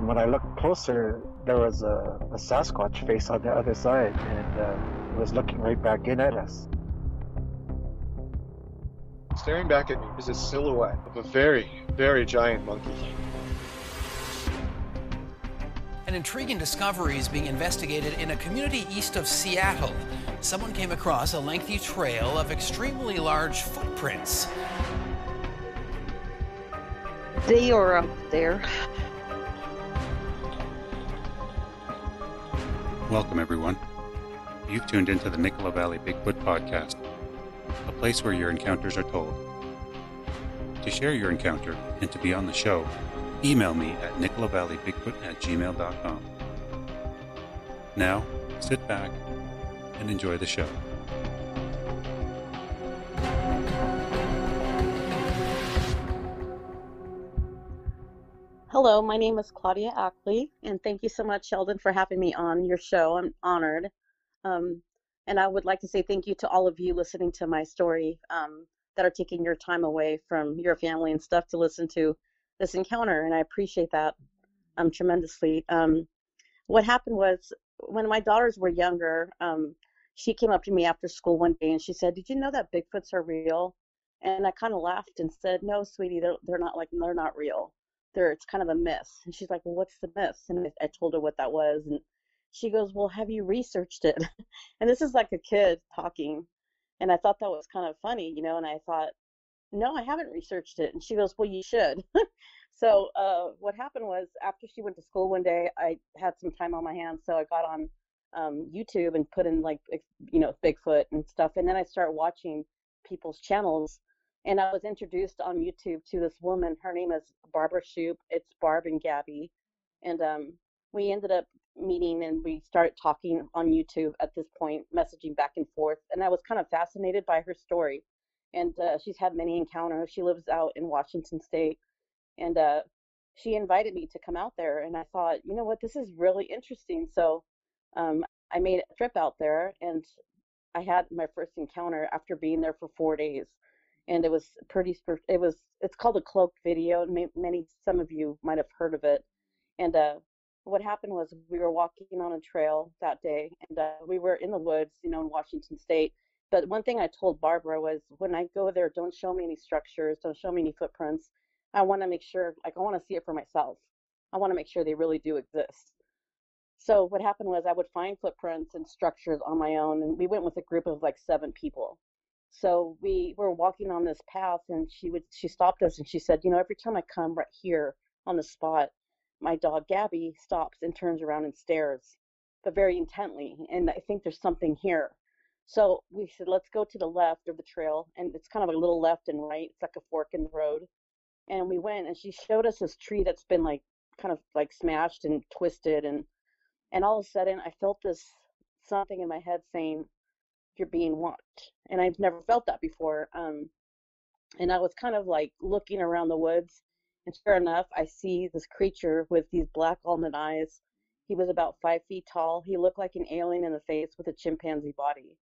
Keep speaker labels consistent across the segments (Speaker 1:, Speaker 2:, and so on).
Speaker 1: And when I looked closer, there was a, a Sasquatch face on the other side, and uh, it was looking right back in at us.
Speaker 2: Staring back at me is a silhouette of a very, very giant monkey.
Speaker 3: An intriguing discovery is being investigated in a community east of Seattle. Someone came across a lengthy trail of extremely large footprints.
Speaker 4: They are up there.
Speaker 5: Welcome, everyone. You've tuned into the Nicola Valley Bigfoot Podcast, a place where your encounters are told. To share your encounter and to be on the show, email me at nicolavalley.bigfoot at gmail.com. Now, sit back and enjoy the show.
Speaker 4: Hello, my name is Claudia Ackley, and thank you so much, Sheldon, for having me on your show. I'm honored. Um, and I would like to say thank you to all of you listening to my story um, that are taking your time away from your family and stuff to listen to this encounter, and I appreciate that um, tremendously. Um, what happened was when my daughters were younger, um, she came up to me after school one day and she said, "Did you know that Bigfoots are real?" And I kind of laughed and said, "No, sweetie, they're they're not like they're not real. They're it's kind of a myth." And she's like, "Well, what's the myth?" And I, I told her what that was, and she goes, "Well, have you researched it?" and this is like a kid talking, and I thought that was kind of funny, you know. And I thought, no, I haven't researched it. And she goes, well, you should. so uh, what happened was after she went to school one day, I had some time on my hands, so I got on um, YouTube and put in like you know Bigfoot and stuff, and then I started watching people's channels. And I was introduced on YouTube to this woman. Her name is Barbara Shoop. It's Barb and Gabby, and um, we ended up meeting and we started talking on YouTube at this point, messaging back and forth. And I was kind of fascinated by her story and uh, she's had many encounters. She lives out in Washington State, and uh, she invited me to come out there. And I thought, you know what, this is really interesting. So um, I made a trip out there, and I had my first encounter after being there for four days. And it was pretty. It was. It's called a cloaked video. and Many, some of you might have heard of it. And uh, what happened was we were walking on a trail that day, and uh, we were in the woods, you know, in Washington State but one thing I told Barbara was when I go there, don't show me any structures, don't show me any footprints. I want to make sure, like, I want to see it for myself. I want to make sure they really do exist. So what happened was I would find footprints and structures on my own, and we went with a group of like seven people. So we were walking on this path, and she would she stopped us and she said, you know, every time I come right here on the spot, my dog Gabby stops and turns around and stares, but very intently, and I think there's something here. So we said, let's go to the left of the trail. And it's kind of a little left and right. It's like a fork in the road. And we went and she showed us this tree that's been like kind of like smashed and twisted. And, and all of a sudden I felt this something in my head saying, you're being watched. And I've never felt that before. Um, and I was kind of like looking around the woods. And sure enough, I see this creature with these black almond eyes. He was about five feet tall. He looked like an alien in the face with a chimpanzee body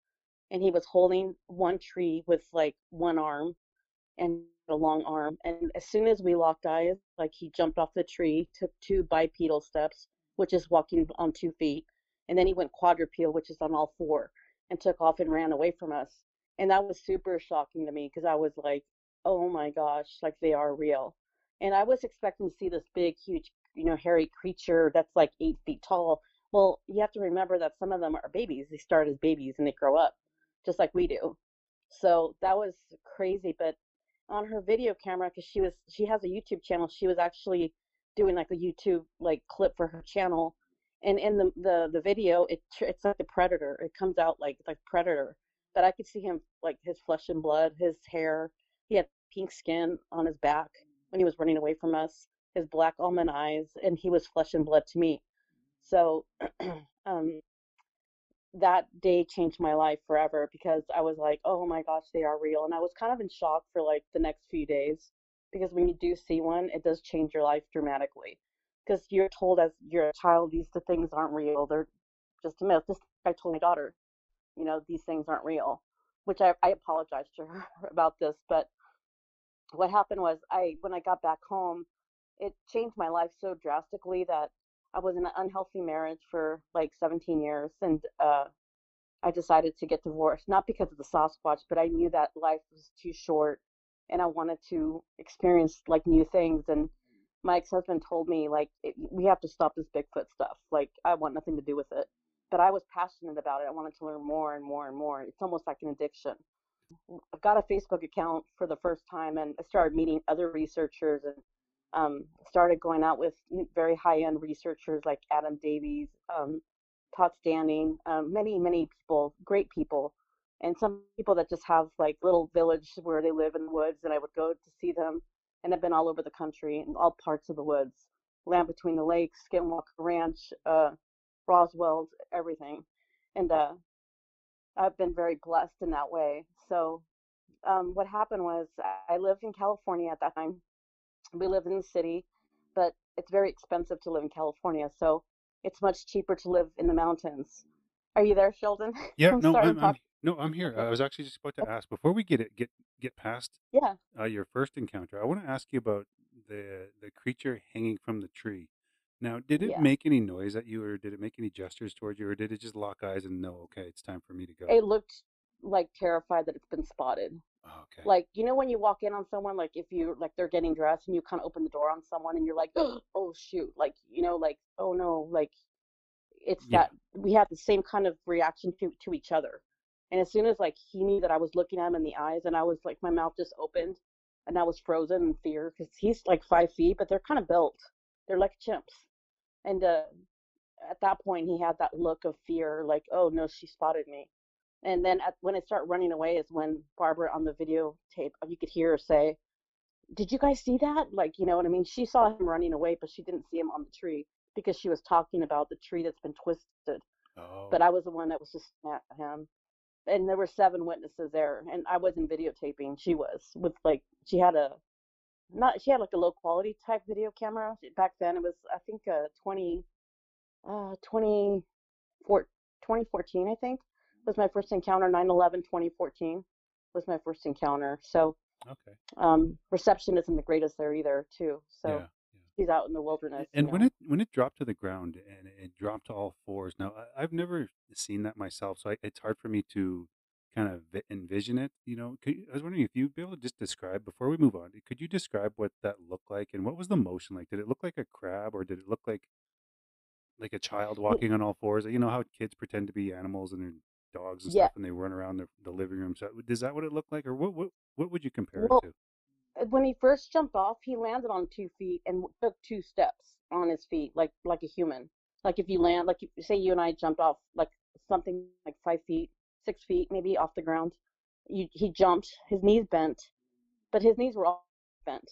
Speaker 4: and he was holding one tree with like one arm and a long arm. And as soon as we locked eyes, like he jumped off the tree, took two bipedal steps, which is walking on two feet, and then he went quadrupedal, which is on all four, and took off and ran away from us. And that was super shocking to me because I was like, oh my gosh, like they are real. And I was expecting to see this big, huge, you know, hairy creature that's like eight feet tall. Well, you have to remember that some of them are babies. They start as babies and they grow up just like we do. So that was crazy. But on her video camera, because she was she has a YouTube channel, she was actually doing like a YouTube like clip for her channel. And in the the, the video, it it's like the predator. It comes out like like predator. But I could see him like his flesh and blood, his hair. He had pink skin on his back when he was running away from us. His black almond eyes, and he was flesh and blood to me. So um, that day changed my life forever because I was like, oh my gosh, they are real. And I was kind of in shock for like the next few days because when you do see one, it does change your life dramatically. Because you're told as you're a child, these the things aren't real. They're just a myth. Just like I told my daughter, you know, these things aren't real, which I, I to her about this. But what happened was I, when I got back home, it changed my life so drastically that I was in an unhealthy marriage for like 17 years, and uh, I decided to get divorced, not because of the Sasquatch, but I knew that life was too short and I wanted to experience like new things. And my ex husband told me, like, we have to stop this Bigfoot stuff. Like, I want nothing to do with it. But I was passionate about it. I wanted to learn more and more and more. It's almost like an addiction. I got a Facebook account for the first time and I started meeting other researchers and um, started going out with very high end researchers like Adam Davies, um, Todd Standing, um, many, many people, great people, and some people that just have like little village where they live in the woods. And I would go to see them, and I've been all over the country in all parts of the woods, land between the lakes, Skinwalker Ranch, uh, Roswell's, everything, and uh, I've been very blessed in that way. So, um, what happened was I lived in California at that time. We lived in the city, but it's very expensive to live in California. So it's much cheaper to live in the mountains. Are you there, Sheldon?
Speaker 5: Yeah,
Speaker 4: I'm
Speaker 5: no, I'm,
Speaker 4: I'm
Speaker 5: I'm no, I'm here. I was actually just about to ask before we get it get get past
Speaker 4: Yeah.
Speaker 5: uh, your first encounter. I want to ask you about the the creature hanging from the tree. Now, did it
Speaker 4: Yeah.
Speaker 5: make any noise at you, or did it make any gestures towards you, or did it just lock eyes and know, okay, it's time for me to go?
Speaker 4: It looked like terrified that it's been spotted.
Speaker 5: Oh, okay.
Speaker 4: Like, you know, when you walk in on someone, like if you, like they're getting dressed and you kind of open the door on someone and you're like, oh, shoot. Like, you know, like, oh no, like it's
Speaker 5: Yeah.
Speaker 4: that we had the same kind of reaction to, to each other. And as soon as like he knew that I was looking at him in the eyes and I was like, my mouth just opened and I was frozen in fear because he's like five feet, but they're kind of built. They're like chimps. And uh, at that point, he had that look of fear, like, oh no, she spotted me. And then at, when it started running away is when Barbara on the videotape, you could hear her say, did you guys see that? Like, you know what I mean? She saw him running away, but she didn't see him on the tree because she was talking about the tree that's been twisted.
Speaker 5: oh,
Speaker 4: But I was the one that was just at him. And there were seven witnesses there, and I wasn't videotaping. She was with like she had a not she had like a low quality type video camera back then. It was I think uh 20 uh 20 2014 I think was my first encounter. 9/11 2014 was my first encounter. So
Speaker 5: okay.
Speaker 4: um reception isn't the greatest there either too. So
Speaker 5: yeah.
Speaker 4: She's out in the wilderness. you
Speaker 5: And when
Speaker 4: know.
Speaker 5: it when it dropped to the ground and it dropped to all fours, now I, I've never seen that myself, so I, it's hard for me to kind of envision it. You know, could, I was wondering if you'd be able to just describe before we move on. Could you describe what that looked like and what was the motion like? Did it look like a crab or did it look like like a child oh. walking on all fours? You know how kids pretend to be animals and they're dogs and
Speaker 4: Yeah.
Speaker 5: stuff, and they run around the, the living room. So is that what it looked like, or what what what would you compare
Speaker 4: Well,
Speaker 5: it to?
Speaker 4: When he first jumped off, he landed on two feet and took two steps on his feet, like like a human. Like if you mm-hmm. land, like say you and I jumped off, like something like five feet, six feet maybe off the ground. You, he jumped, his knees bent, but his knees were all bent,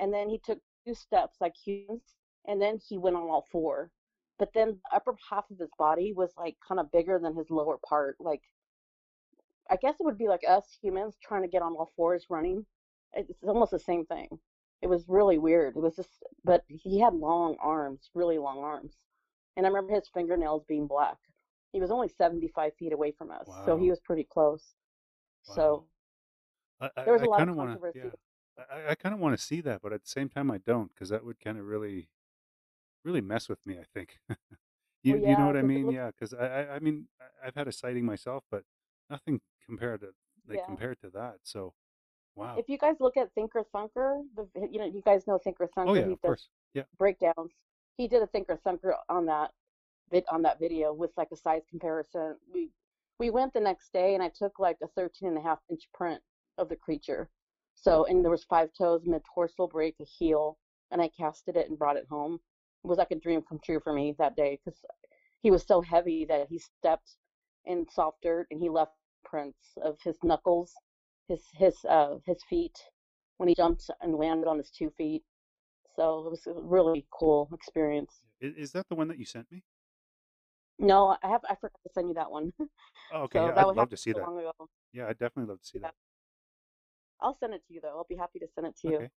Speaker 4: and then he took two steps like humans, and then he went on all four. But then the upper half of his body was like kind of bigger than his lower part. Like I guess it would be like us humans trying to get on all fours running it's almost the same thing. It was really weird. It was just, but he had long arms, really long arms. And I remember his fingernails being black. He was only 75 feet away from us, so he was pretty close.
Speaker 5: Wow.
Speaker 4: So
Speaker 5: I, I,
Speaker 4: there was
Speaker 5: I
Speaker 4: a lot
Speaker 5: kind
Speaker 4: of
Speaker 5: of want to,
Speaker 4: controversy.
Speaker 5: yeah, I, I kind of want to see that, but at the same time, I don't, because that would kind of really, really mess with me. I think. you,
Speaker 4: Well,
Speaker 5: you know what I mean?
Speaker 4: looks,
Speaker 5: Yeah, because I, I, I mean, I- I've had a sighting myself, but nothing compared to, like,
Speaker 4: yeah.
Speaker 5: compared to that. So, wow.
Speaker 4: If you guys look at Thinker Thunker, the you know you guys know Thinker Thunker.
Speaker 5: Oh
Speaker 4: Thunker.
Speaker 5: yeah,
Speaker 4: He
Speaker 5: of course. Yeah.
Speaker 4: breakdowns. He did a Thinker Thunker on that vid on that video with like a size comparison. We we went the next day and I took like a 13 and a half inch print of the creature. So and there was five toes, mid dorsal break, a heel, and I casted it and brought it home. It was like a dream come true for me that day because he was so heavy that he stepped in soft dirt and he left prints of his knuckles, his his uh his feet when he jumped and landed on his two feet. So it was a really cool experience.
Speaker 5: Is, that the one that you sent me?
Speaker 4: No, I have I forgot to send you that one.
Speaker 5: Oh, okay.
Speaker 4: So
Speaker 5: Yeah, I'd love to see
Speaker 4: so
Speaker 5: that. Yeah, I'd definitely love to see
Speaker 4: Yeah.
Speaker 5: that.
Speaker 4: I'll send it to you though. I'll be happy to send it to you.
Speaker 5: Okay.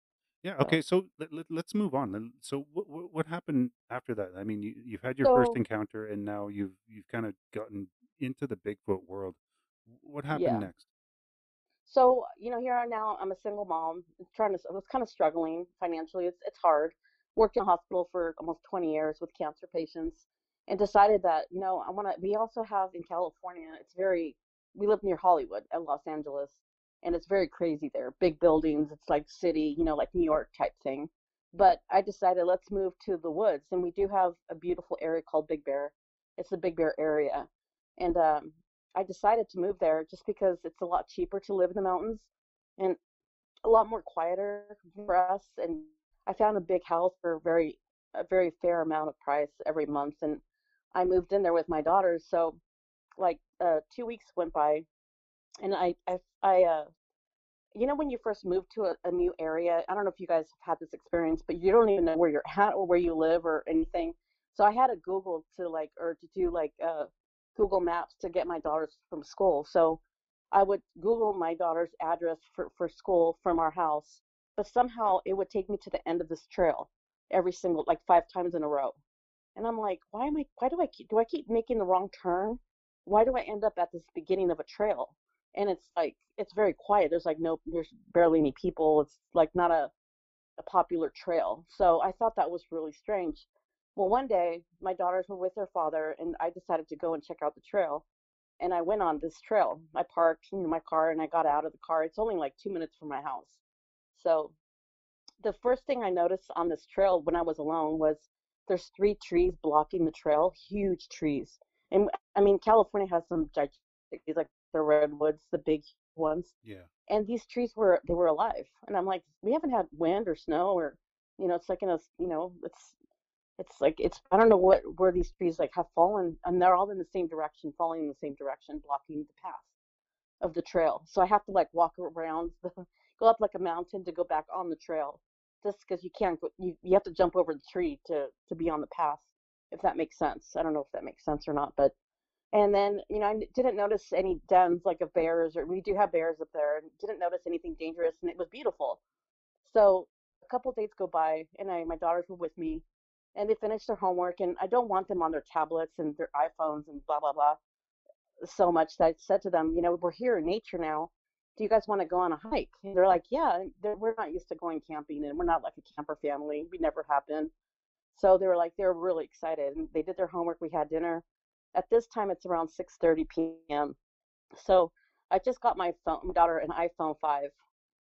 Speaker 5: Yeah. Okay. So let, let, let's move on. So what, what what happened after that? I mean, you you've had your first encounter, and now you've you've kind of gotten into the Bigfoot world. What happened
Speaker 4: yeah.
Speaker 5: next?
Speaker 4: So, you know, here I am now I'm a single mom, trying to I was kind of struggling financially. It's it's hard. worked in a hospital for almost 20 years with cancer patients and decided that, you know, I want to, we also have in California, it's very, we live near Hollywood at Los Angeles, and it's very crazy there. Big buildings, it's like city, you know, like New York type thing. But I decided let's move to the woods, and we do have a beautiful area called Big Bear. It's the Big Bear area, and um, I decided to move there just because it's a lot cheaper to live in the mountains and a lot more quieter for us. And I found a big house for a very a very fair amount of price every month, and I moved in there with my daughters. So, like uh, two weeks went by, and I I, I uh, you know when you first move to a, a new area, I don't know if you guys have had this experience, but you don't even know where you're at or where you live or anything. So I had to Google to like or to do like uh, Google Maps to get my daughters from school. So I would Google my daughter's address for, for school from our house, but somehow it would take me to the end of this trail every single like five times in a row. And I'm like, why am I why do I keep do I keep making the wrong turn? Why do I end up at this beginning of a trail? And it's like it's very quiet. There's like no there's barely any people. It's like not a a popular trail. So I thought that was really strange. Well, one day my daughters were with their father, and I decided to go and check out the trail. And I went on this trail. I parked know, my car and I got out of the car. It's only like two minutes from my house. So the first thing I noticed on this trail when I was alone was there's three trees blocking the trail, huge trees. And I mean, California has some gigantic trees, like the redwoods, the big ones.
Speaker 5: Yeah.
Speaker 4: And these trees were they were alive. And I'm like, we haven't had wind or snow or, you know, it's like in a, you know, it's it's like it's I don't know what where these trees like have fallen, and they're all in the same direction, falling in the same direction, blocking the path of the trail. So I have to like walk around, the, go up like a mountain to go back on the trail, just because you can't go, you you have to jump over the tree to to be on the path, if that makes sense. I don't know if that makes sense or not, but and then you know I didn't notice any dens like of bears or we do have bears up there, and didn't notice anything dangerous, and it was beautiful. So a couple days go by, and I my daughters were with me and they finish their homework and I don't want them on their tablets and their iPhones and blah blah blah so much that I said to them, you know, we're here in nature now. Do you guys want to go on a hike? And they're like, yeah. we're not used to going camping, and we're not like a camper family. We never have been. So they were like, they were really excited, and they did their homework. We had dinner. At this time, it's around 6:30 p.m. So I just got my phone, my daughter an iPhone 5,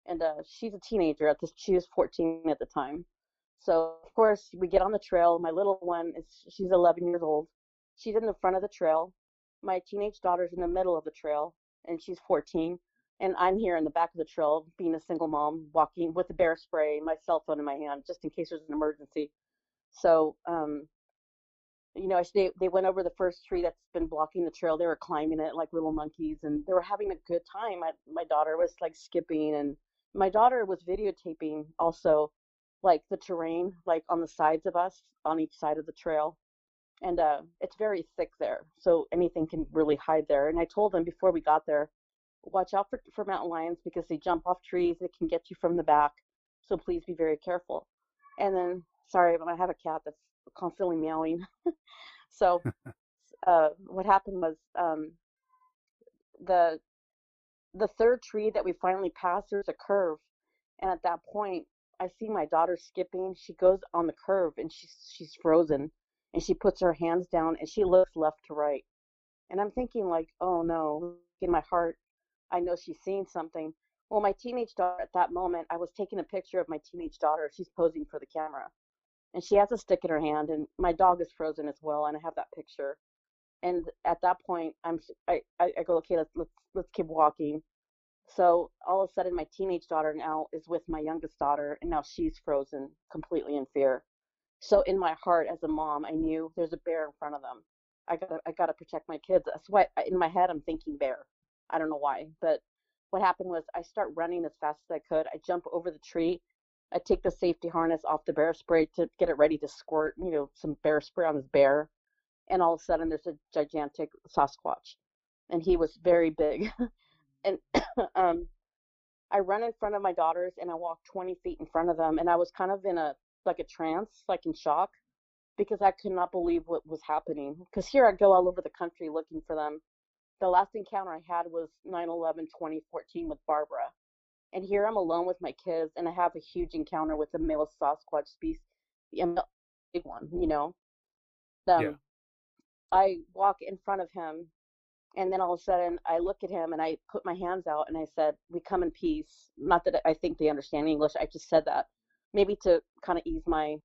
Speaker 4: and uh, she's a teenager at this. She was 14 at the time. So of course we get on the trail. My little one is she's 11 years old. She's in the front of the trail. My teenage daughter's in the middle of the trail, and she's 14. And I'm here in the back of the trail, being a single mom, walking with a bear spray, my cell phone in my hand, just in case there's an emergency. So, um, you know, they they went over the first tree that's been blocking the trail. They were climbing it like little monkeys, and they were having a good time. My my daughter was like skipping, and my daughter was videotaping also like the terrain like on the sides of us on each side of the trail and uh, it's very thick there so anything can really hide there and i told them before we got there watch out for, for mountain lions because they jump off trees they can get you from the back so please be very careful. And then sorry but i have a cat that's constantly meowing. So uh, what happened was um, the the third tree that we finally passed there's a curve and at that point I see my daughter skipping. She goes on the curve and she's she's frozen, and she puts her hands down and she looks left to right, and I'm thinking like, oh no, in my heart, I know she's seeing something. Well, my teenage daughter at that moment, I was taking a picture of my teenage daughter. She's posing for the camera, and she has a stick in her hand, and my dog is frozen as well, and I have that picture. And at that point, I'm I I, I go, okay, let's let's let's keep walking so all of a sudden, my teenage daughter now is with my youngest daughter, and now she's frozen completely in fear. So in my heart, as a mom, I knew there's a bear in front of them. I gotta, I gotta protect my kids. That's why in my head I'm thinking bear. I don't know why, but what happened was I start running as fast as I could. I jump over the tree. I take the safety harness off the bear spray to get it ready to squirt, you know, some bear spray on this bear. And all of a sudden, there's a gigantic Sasquatch, and he was very big. and um, I run in front of my daughters and I walk 20 feet in front of them, and I was kind of in a like a trance, like in shock, because I could not believe what was happening. Because here I go all over the country looking for them. The last encounter I had was 9/11 2014 with Barbara, and here I'm alone with my kids, and I have a huge encounter with a male Sasquatch species the big one, you know. Um,
Speaker 5: Yeah.
Speaker 4: I walk in front of him, and then all of a sudden I look at him and I put my hands out and I said, "We come in peace." Not that I think they understand English. I just said that maybe to kind of ease my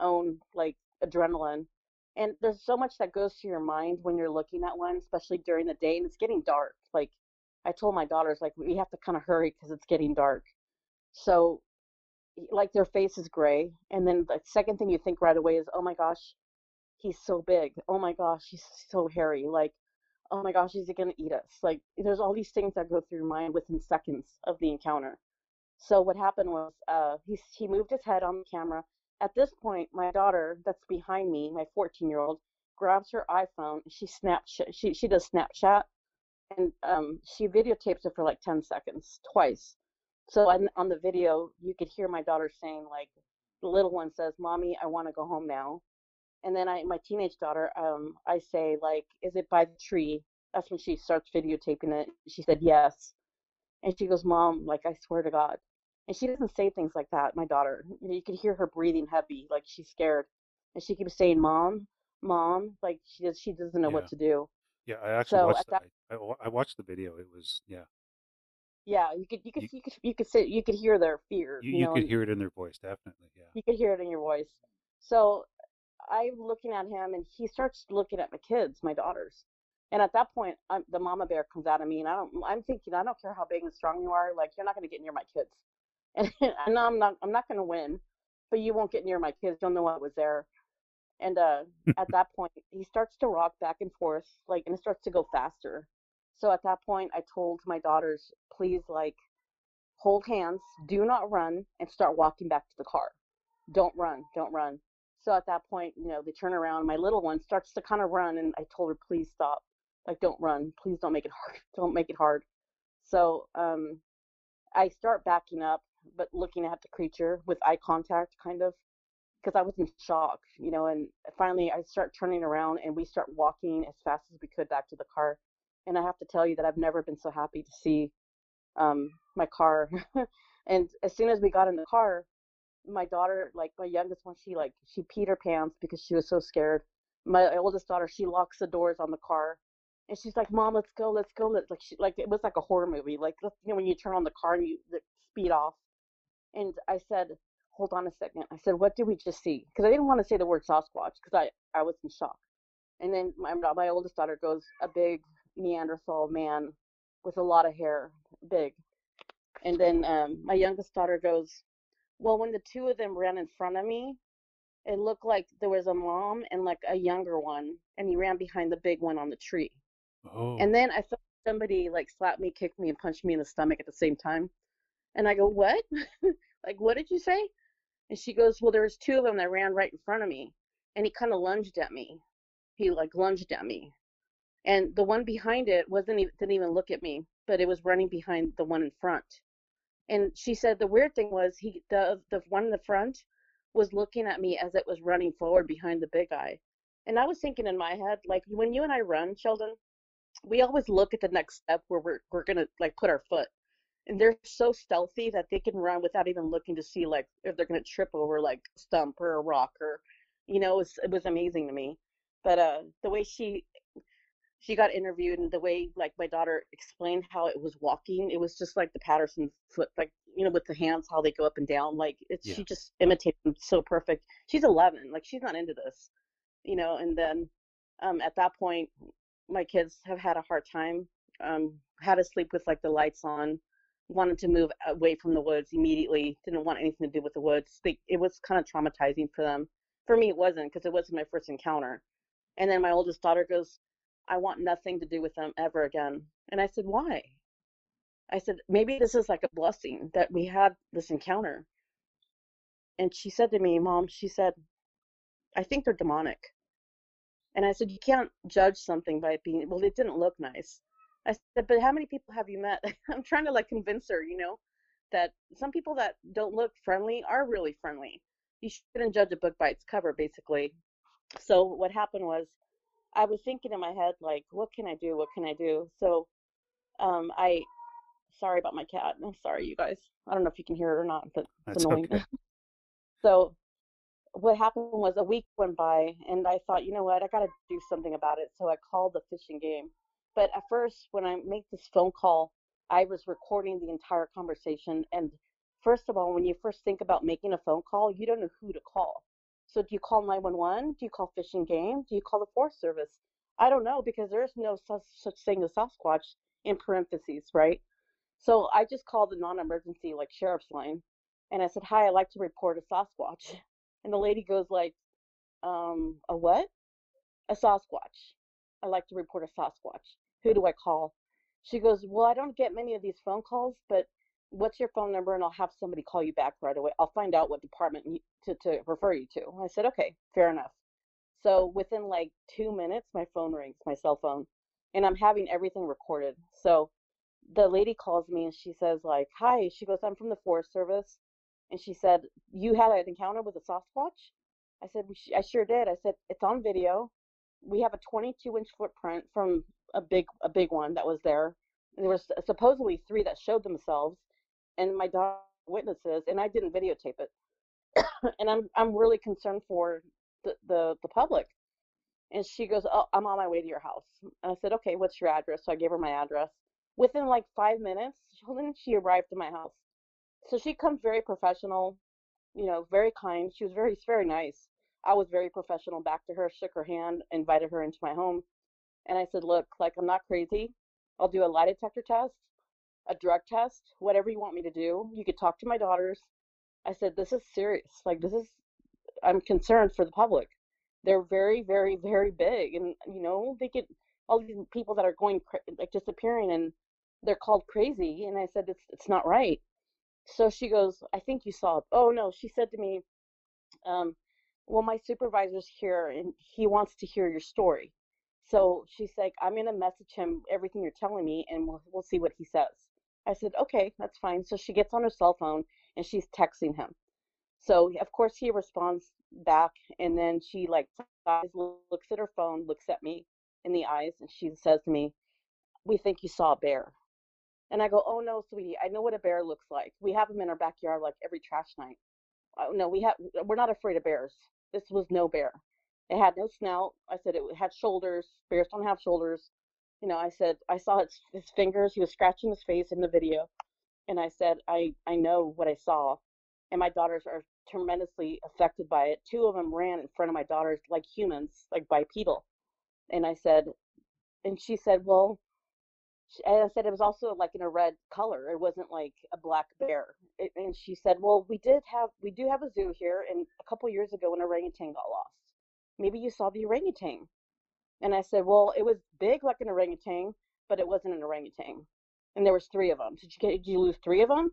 Speaker 4: own like adrenaline. And there's so much that goes through your mind when you're looking at one, especially during the day, and it's getting dark. Like I told my daughters, like we have to kind of hurry because it's getting dark. So, like their face is gray, and then the second thing you think right away is, oh my gosh, he's so big. Oh my gosh, he's so hairy. Like, oh my gosh, is he gonna eat us? Like, there's all these things that go through your mind within seconds of the encounter. So what happened was, uh, he he moved his head on the camera. At this point, my daughter, that's behind me, my 14 year old, grabs her iPhone. She snaps. She she does Snapchat, and um, she videotapes it for like 10 seconds twice. So on, on the video, you could hear my daughter saying like, the little one says, "Mommy, I want to go home now." And then I, my teenage daughter, um, I say like, "Is it by the tree?" That's when she starts videotaping it. She said yes, and she goes, "Mom, like I swear to God." And she doesn't say things like that. My daughter, you, know, you could hear her breathing heavy, like she's scared, and she keeps saying, "Mom, mom," like she does, she doesn't know
Speaker 5: Yeah.
Speaker 4: what to do.
Speaker 5: Yeah, I actually
Speaker 4: So
Speaker 5: watched
Speaker 4: at
Speaker 5: that. I, I watched the video. It was yeah.
Speaker 4: Yeah, you could, you could,
Speaker 5: You-
Speaker 4: you, could, you could say, you could hear their fear.
Speaker 5: You,
Speaker 4: You,
Speaker 5: you
Speaker 4: know,
Speaker 5: could hear it in their voice, definitely. Yeah.
Speaker 4: You could hear it in your voice. So I'm looking at him, and he starts looking at my kids, my daughters. And at that point, I'm, the mama bear comes out of me, and I don't. I'm thinking, I don't care how big and strong you are, like you're not going to get near my kids. And I know I'm not. I'm not going to win, but you won't get near my kids. You'll know I was there. And uh, at that point, he starts to rock back and forth, like, and it starts to go faster. So at that point, I told my daughters, please, like, hold hands, do not run, and start walking back to the car. Don't run, don't run. So at that point, you know, they turn around. My little one starts to kind of run, and I told her, please stop. Like, don't run. Please don't make it hard. Don't make it hard. So um, I start backing up, but looking at the creature with eye contact, kind of, because I was in shock, you know. And finally, I start turning around, and we start walking as fast as we could back to the car. And I have to tell you that I've never been so happy to see um, my car. and as soon as we got in the car, my daughter, like my youngest one, she like she peed her pants because she was so scared. My oldest daughter, she locks the doors on the car, and she's like, "Mom, let's go, let's go." Let's like she like it was like a horror movie, like you know when you turn on the car and you speed off. And I said, "Hold on a second. I said, "What did we just see?" Because I didn't want to say the word Sasquatch because I I was in shock. And then my my oldest daughter goes, "A big Neanderthal man with a lot of hair, big." And then um, my youngest daughter goes, well, when the two of them ran in front of me, it looked like there was a mom and like a younger one, and he ran behind the big one on the tree.
Speaker 5: Oh.
Speaker 4: And then I felt somebody like slap me, kick me, and punch me in the stomach at the same time. And I go, what? like, what did you say? And she goes, well, there was two of them that ran right in front of me, and he kind of lunged at me. He like lunged at me, and the one behind it wasn't even didn't even look at me, but it was running behind the one in front. And she said the weird thing was he the the one in the front was looking at me as it was running forward behind the big guy. And I was thinking in my head, like when you and I run, Sheldon, we always look at the next step where we're we're gonna like put our foot. And they're so stealthy that they can run without even looking to see like if they're gonna trip over like a stump or a rock or you know, it was it was amazing to me. But uh the way she she got interviewed and the way like my daughter explained how it was walking it was just like the Patterson foot like you know with the hands how they go up and down like it's
Speaker 5: Yeah.
Speaker 4: she just imitated them so perfect. She's 11 like she's not into this you know and then um at that point my kids have had a hard time um had to sleep with like the lights on wanted to move away from the woods immediately didn't want anything to do with the woods they, it was kind of traumatizing for them. For me it wasn't because it wasn't my first encounter. And then my oldest daughter goes I want nothing to do with them ever again. And I said, Why? I said, Maybe this is like a blessing that we had this encounter. And she said to me, Mom, she said, I think they're demonic. And I said, You can't judge something by being, well, it didn't look nice. I said, But how many people have you met? I'm trying to like convince her, you know, that some people that don't look friendly are really friendly. You shouldn't judge a book by its cover, basically. So what happened was, I was thinking in my head, like, what can I do? What can I do? So, um, I, sorry about my cat. I'm sorry, you guys. I don't know if you can hear it or not, but it's
Speaker 5: That's
Speaker 4: annoying.
Speaker 5: okay.
Speaker 4: so, what happened was a week went by, and I thought, you know what, I got to do something about it. So I called the Fish and Game. But at first, when I make this phone call, I was recording the entire conversation. And first of all, when you first think about making a phone call, you don't know who to call. So do you call 911? Do you call Fish and Game? Do you call the Forest Service? I don't know because there's no such, such thing as Sasquatch in parentheses, right? So I just called the non-emergency like sheriff's line, and I said, "Hi, I'd like to report a Sasquatch." And the lady goes like, um, "A what? A Sasquatch. I'd like to report a Sasquatch. Who do I call?" She goes, "Well, I don't get many of these phone calls, but what's your phone number and I'll have somebody call you back right away. I'll find out what department to, to refer you to. I said, okay, fair enough. So within like two minutes, my phone rings, my cell phone, and I'm having everything recorded. So the lady calls me and she says like, hi, she goes, I'm from the Forest Service. And she said, you had an encounter with a Sasquatch? I said, I sure did. I said, it's on video. We have a 22 inch footprint from a big, a big one that was there. And there was supposedly three that showed themselves and my dog witnesses, and I didn't videotape it. and I'm I'm really concerned for the, the the public. And she goes, "Oh, I'm on my way to your house." And I said, "Okay, what's your address?" So I gave her my address. Within like five minutes, then she arrived to my house. So she comes very professional, you know, very kind. She was very very nice. I was very professional back to her, shook her hand, invited her into my home, and I said, "Look, like I'm not crazy. I'll do a lie detector test a drug test, whatever you want me to do. You could talk to my daughters. I said, this is serious. Like, this is, I'm concerned for the public. They're very, very, very big. And, you know, they get all these people that are going, like, disappearing and they're called crazy. And I said, it's, it's not right. So she goes, I think you saw it. Oh, no. She said to me, um, well, my supervisor's here and he wants to hear your story. So she's like, I'm going to message him everything you're telling me and we'll, we'll see what he says. I said, okay, that's fine. So she gets on her cell phone and she's texting him. So of course he responds back, and then she like looks at her phone, looks at me in the eyes, and she says to me, "We think you saw a bear." And I go, "Oh no, sweetie, I know what a bear looks like. We have them in our backyard like every trash night. Oh, no, we have we're not afraid of bears. This was no bear. It had no snout. I said it had shoulders. Bears don't have shoulders you know, I said I saw his, his fingers. He was scratching his face in the video, and I said I I know what I saw, and my daughters are tremendously affected by it. Two of them ran in front of my daughters like humans, like bipedal, and I said, and she said, well, and I said it was also like in a red color. It wasn't like a black bear. It, and she said, well, we did have we do have a zoo here, and a couple years ago an orangutan got lost. Maybe you saw the orangutan. And I said, well, it was big like an orangutan, but it wasn't an orangutan. And there was three of them. Did you get, did you lose three of them?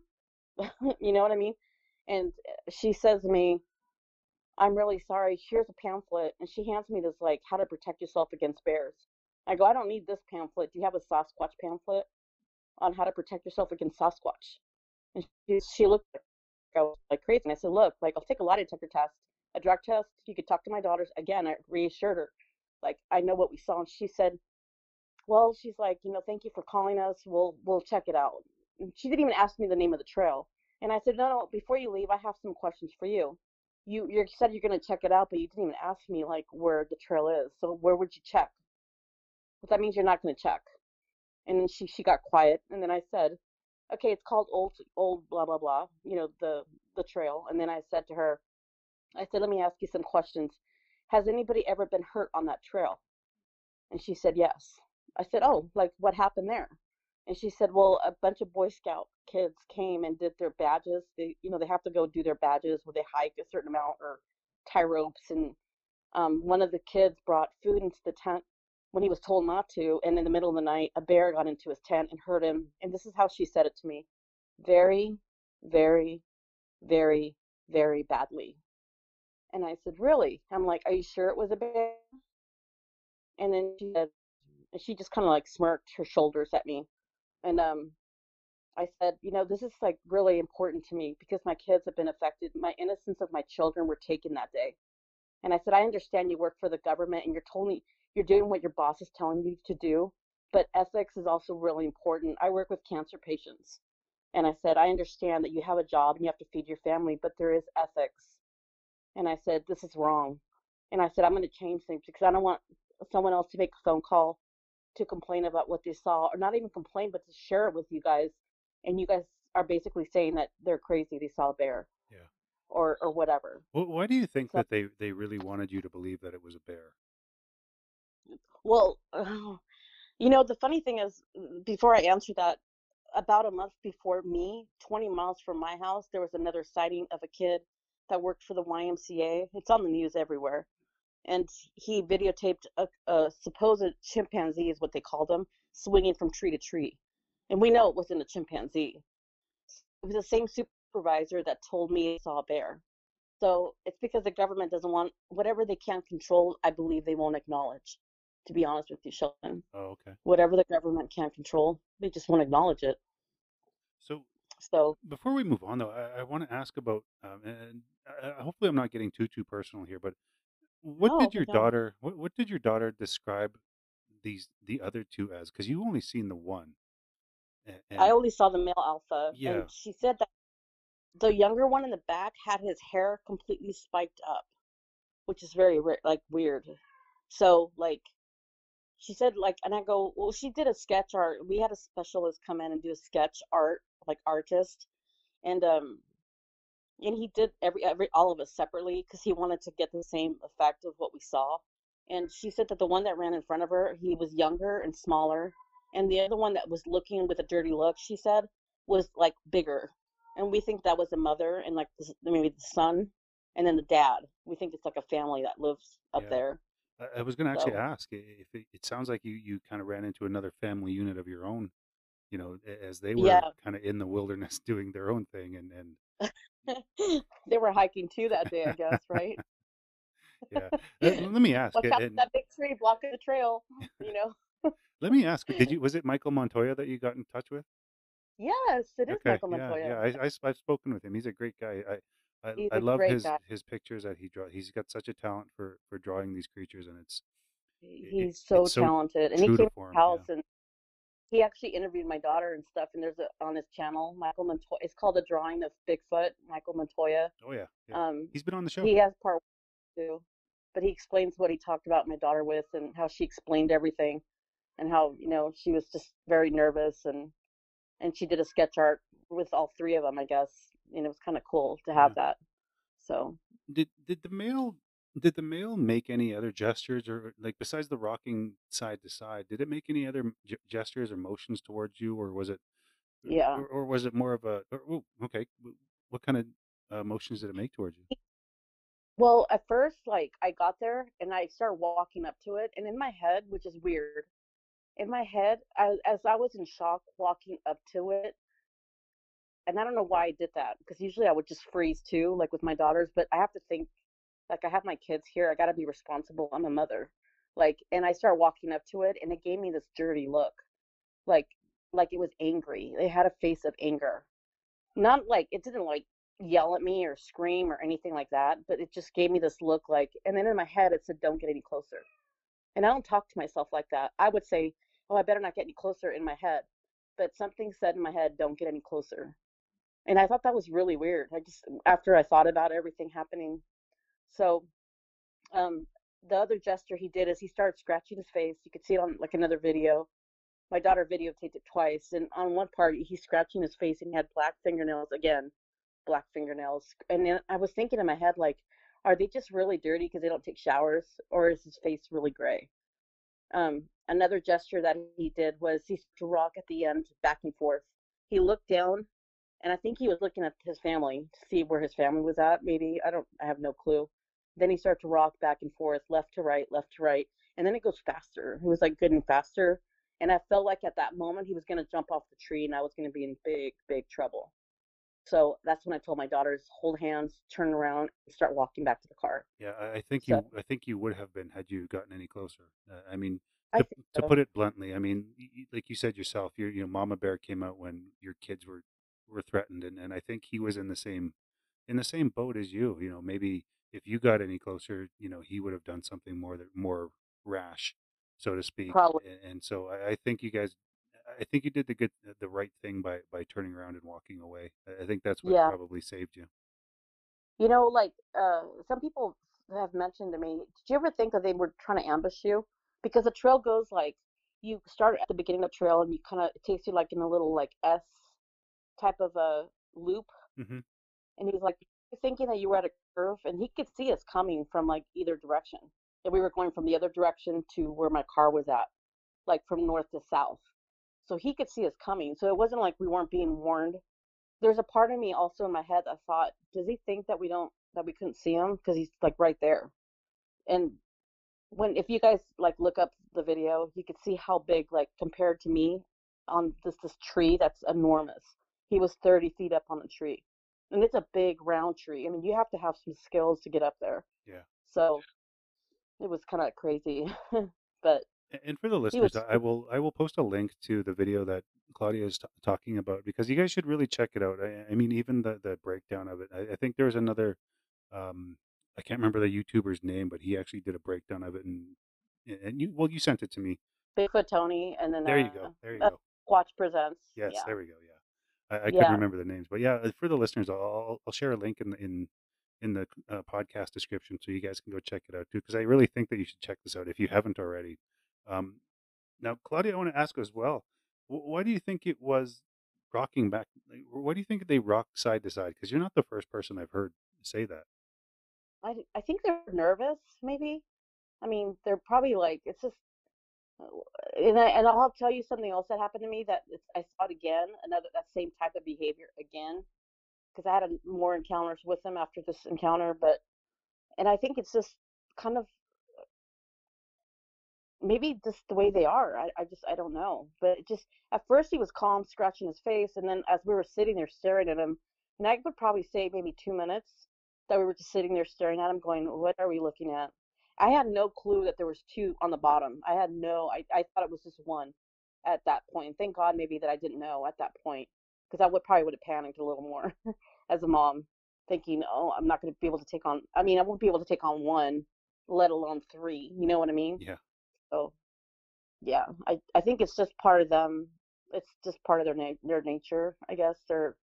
Speaker 4: you know what I mean? And uh, she says to me, I'm really sorry. Here's a pamphlet. And she hands me this, like, how to protect yourself against bears. I go, I don't need this pamphlet. Do you have a Sasquatch pamphlet on how to protect yourself against Sasquatch? And she, she looked like, I was like crazy. And I said, look, like, I'll take a lie detector test, a drug test. You could talk to my daughters. Again, I reassured her like I know what we saw. And she said, well, she's like, you know, thank you for calling us. We'll we'll check it out. And she didn't even ask me the name of the trail. And I said, no, no, before you leave, I have some questions for you. You you said you're gonna check it out, but you didn't even ask me like where the trail is. So where would you check? But that means you're not gonna check. And then she she got quiet, and then I said, okay, it's called old old blah blah blah. You know the the trail. And then I said to her, I said, let me ask you some questions. Has anybody ever been hurt on that trail? And she said, Yes. I said, Oh, like what happened there? And she said, Well, a bunch of Boy Scout kids came and did their badges. They, you know, they have to go do their badges where they hike a certain amount or tie ropes. And um, one of the kids brought food into the tent when he was told not to. And in the middle of the night, a bear got into his tent and hurt him. And this is how she said it to me very, very, very, very badly. And I said, Really? I'm like, Are you sure it was a bear? And then she said, she just kind of like smirked her shoulders at me. And um, I said, You know, this is like really important to me because my kids have been affected. My innocence of my children were taken that day. And I said, I understand you work for the government and you're totally you're doing what your boss is telling you to do, but ethics is also really important. I work with cancer patients. And I said, I understand that you have a job and you have to feed your family, but there is ethics and I said, "This is wrong," and I said, "I'm going to change things because I don't want someone else to make a phone call to complain about what they saw, or not even complain, but to share it with you guys, and you guys are basically saying that they're crazy, they saw a bear,
Speaker 5: Yeah.
Speaker 4: or or whatever."
Speaker 5: Well, why do you think
Speaker 4: So,
Speaker 5: that they they really wanted you to believe that it was a bear?
Speaker 4: well, you know, the funny thing is, uh, before I answer that, about a month before me, 20 miles from my house, there was another sighting of a kid that worked for the YMCA. It's on the news everywhere. And he videotaped a, a supposed chimpanzee, is what they called him, swinging from tree to tree. And we know it wasn't a chimpanzee. It was the same supervisor that told me he saw a bear. So it's because the government doesn't want whatever they can't control, I believe they won't acknowledge, to be honest with you, Sheldon.
Speaker 5: Oh, okay.
Speaker 4: Whatever the government can't control, they just won't acknowledge it.
Speaker 5: So
Speaker 4: So,
Speaker 5: before we move on, though, I, I want to ask about, um, and uh, hopefully I'm not getting too too personal here, but what
Speaker 4: no,
Speaker 5: did your
Speaker 4: no.
Speaker 5: daughter what what did your daughter describe these the other two as? Because you only seen the one, and,
Speaker 4: I only saw the male alpha,
Speaker 5: yeah,
Speaker 4: and she said that the younger one in the back had his hair completely spiked up, which is very like weird. So, like, she said like and i go well she did a sketch art we had a specialist come in and do a sketch art like artist and um and he did every every all of us separately because he wanted to get the same effect of what we saw. And she said that the one that ran in front of her he was younger and smaller and the other one that was looking with a dirty look she said was like bigger. And we think that was the mother and like the, maybe the son and then the dad. We think it's like a family that lives up
Speaker 5: yeah.
Speaker 4: there.
Speaker 5: I, was going to actually
Speaker 4: so
Speaker 5: ask if it, it sounds like you you kind of ran into another family unit of your own, you know, as they were
Speaker 4: yeah.
Speaker 5: kind of in the wilderness doing their own thing, and and
Speaker 4: they were hiking too that day, I guess, right?
Speaker 5: yeah. Let, let me ask,
Speaker 4: Watch out that big tree blocking the trail, you know?
Speaker 5: let me ask, did you was it Michael Montoya that you got in touch with?
Speaker 4: Yes, it is
Speaker 5: Okay,
Speaker 4: Michael Montoya.
Speaker 5: yeah. I, I have spoken with him. He's a great guy. I I, I love his
Speaker 4: guy.
Speaker 5: his pictures that he draw. He's got such a talent for for drawing these creatures, and it's it,
Speaker 4: He's so
Speaker 5: it's so
Speaker 4: talented. And he came
Speaker 5: to form.
Speaker 4: my
Speaker 5: Yeah.
Speaker 4: house and he actually interviewed my daughter and stuff. And there's a on his channel, Michael Montoya. It's called A Drawing of Bigfoot, Michael Montoya.
Speaker 5: Oh yeah, yeah.
Speaker 4: Um,
Speaker 5: He's been on the show.
Speaker 4: he has part one too, but he explains what he talked about my daughter with and how she explained everything and how you know she was just very nervous and and she did a sketch art with all three of them, I guess. And it was kind of cool to
Speaker 5: Yeah.
Speaker 4: have that. So
Speaker 5: Did did the male did the male make any other gestures or like besides the rocking side to side? Did it make any other gestures or motions towards you, or was it
Speaker 4: yeah.
Speaker 5: or, or was it more of a? Or, oh, okay, what kind of uh, motions did it make towards you?
Speaker 4: Well, at first, like I got there and I started walking up to it, and in my head, which is weird, in my head, I, as I was in shock walking up to it, and I don't know why I did that because usually I would just freeze too, like with my daughters. But I have to think, like I have my kids here, I got to be responsible. I'm a mother, like, and I started walking up to it, and it gave me this dirty look, like, like it was angry. It had a face of anger, not like it didn't like yell at me or scream or anything like that, but it just gave me this look like, and then in my head it said, "Don't get any closer." And I don't talk to myself like that. I would say, "Oh, I better not get any closer" in my head, but something said in my head, "Don't get any closer." And I thought that was really weird. I just after I thought about everything happening, so um, the other gesture he did is he started scratching his face. You could see it on like another video. My daughter videotaped it twice, and on one part he's scratching his face and he had black fingernails again, black fingernails. And then I was thinking in my head like, are they just really dirty because they don't take showers, or is his face really gray? Um, another gesture that he did was he to rock at the end back and forth. He looked down, and I think he was looking at his family to see where his family was at. Maybe I don't, I have no clue. Then he started to rock back and forth, left to right, left to right, and then it goes faster. It was like good and faster, and I felt like at that moment he was going to jump off the tree, and I was going to be in big, big trouble. So that's when I told my daughters, hold hands, turn around, and start walking back to the car.
Speaker 5: Yeah, I, think
Speaker 4: So
Speaker 5: you I think you would have been had you gotten any closer. Uh, I mean,
Speaker 4: I
Speaker 5: to to put it bluntly, I mean, like you said yourself, your you know, Mama Bear came out when your kids were were threatened, and and I think he was in the same in the same boat as you. You know, maybe if you got any closer, you know, he would have done something more that more rash, so to speak.
Speaker 4: Probably.
Speaker 5: And, and so I, I think you guys, I think you did the good the right thing by by turning around and walking away. I think that's what
Speaker 4: Yeah.
Speaker 5: probably saved you.
Speaker 4: You know, like uh, some people have mentioned to me, did you ever think that they were trying to ambush you? Because the trail goes like you start at the beginning of the trail and you kind of it takes you like in a little like S type of a loop,
Speaker 5: hmm
Speaker 4: and he's like "You're thinking that you were at a curve, and he could see us coming from like either direction, and we were going from the other direction to where my car was at, like from north to south. So he could see us coming. So it wasn't like we weren't being warned. There's a part of me also in my head that thought, does he think that we don't that we couldn't see him because he's like right there? And when if you guys like look up the video, you could see how big like compared to me on this this tree that's enormous. He was 30 feet up on the tree. And it's a big round tree. I mean, you have to have some skills to get up there.
Speaker 5: Yeah.
Speaker 4: So it was kind of crazy. but
Speaker 5: And for the listeners,
Speaker 4: was
Speaker 5: I will I will post a link to the video that Claudia is t- talking about because you guys should really check it out. I, I mean, even the the breakdown of it. I, I think there was another. Um, I can't remember the YouTuber's name, but he actually did a breakdown of it, and and you well, you sent it to me.
Speaker 4: Bigfoot Tony and then
Speaker 5: There you
Speaker 4: uh,
Speaker 5: go. There you
Speaker 4: uh
Speaker 5: go.
Speaker 4: Watch Presents.
Speaker 5: Yes,
Speaker 4: Yeah.
Speaker 5: there we go. Yeah, I, I couldn't remember the names, but yeah, uh, for the listeners, I'll I'll share a link in the- in in the uh, podcast description so you guys can go check it out too. Because I really think that you should check this out if you haven't already. Um, now, Claudia, I want to ask as well. wh- Why do you think it was rocking back? like, Why do you think they rock side to side? Because you're not the first person I've heard say that.
Speaker 4: I, I think they're nervous, maybe. I mean, they're probably like, it's just, and, I, and I'll tell you something else that happened to me that I saw it again, another, that same type of behavior again, because I had a, more encounters with them after this encounter, but, and I think it's just kind of maybe just the way they are. I, I just, I don't know. But just, at first he was calm, scratching his face, and then as we were sitting there staring at him, and I would probably say maybe two minutes that we were just sitting there staring at him, going, "What are we looking at?" I had no clue that there was two on the bottom. I had no. I I thought it was just one at that point. Thank God maybe that I didn't know at that point because I would probably would have panicked a little more as a mom, thinking, "Oh, I'm not going to be able to take on. I mean, I won't be able to take on one, let alone three. You know what I mean?
Speaker 5: Yeah.
Speaker 4: So yeah, I I think it's just part of them. It's just part of their na- their nature, I guess. Their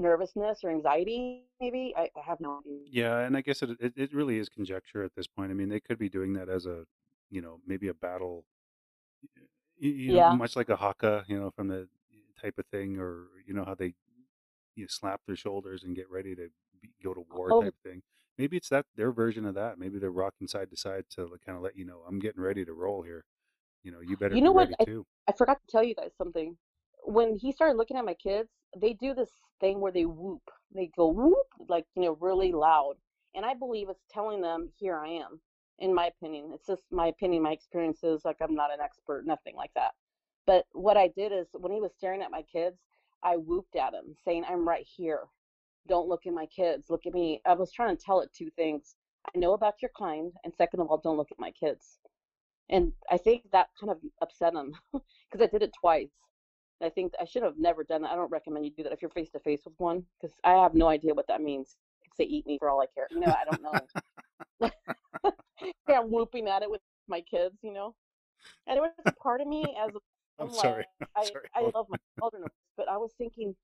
Speaker 4: nervousness or anxiety, maybe. I, I have no idea.
Speaker 5: Yeah, and I guess it, it it really is conjecture at this point. I mean, they could be doing that as a, you know, maybe a battle, you know,
Speaker 4: Yeah.
Speaker 5: much like a haka, you know, from the type of thing, or you know how they you know, slap their shoulders and get ready to be, go to war
Speaker 4: Oh,
Speaker 5: type thing. Maybe it's that their version of that. Maybe they're rocking side to side to kind of let you know I'm getting ready to roll here. You know, you better
Speaker 4: you know what? I. I forgot to tell you guys something. When he started looking at my kids, they do this thing where they whoop. They go whoop, like, you know, really loud. And I believe it's telling them, here I am, in my opinion. It's just my opinion, my experiences. Like, I'm not an expert, nothing like that. But what I did is, when he was staring at my kids, I whooped at him, saying, I'm right here. Don't look at my kids. Look at me. I was trying to tell it two things. I know about your kind. And second of all, don't look at my kids. And I think that kind of upset him because I did it twice. I think I should have never done that. I don't recommend you do that if you're face to face with one because I have no idea what that means. Say eat me for all I care. You know, I don't know. yeah, I'm whooping at it with my kids, you know. And there was a part of me as
Speaker 5: I'm
Speaker 4: I'm
Speaker 5: sorry.
Speaker 4: like,
Speaker 5: I'm
Speaker 4: I,
Speaker 5: sorry.
Speaker 4: I love my children, but I was thinking,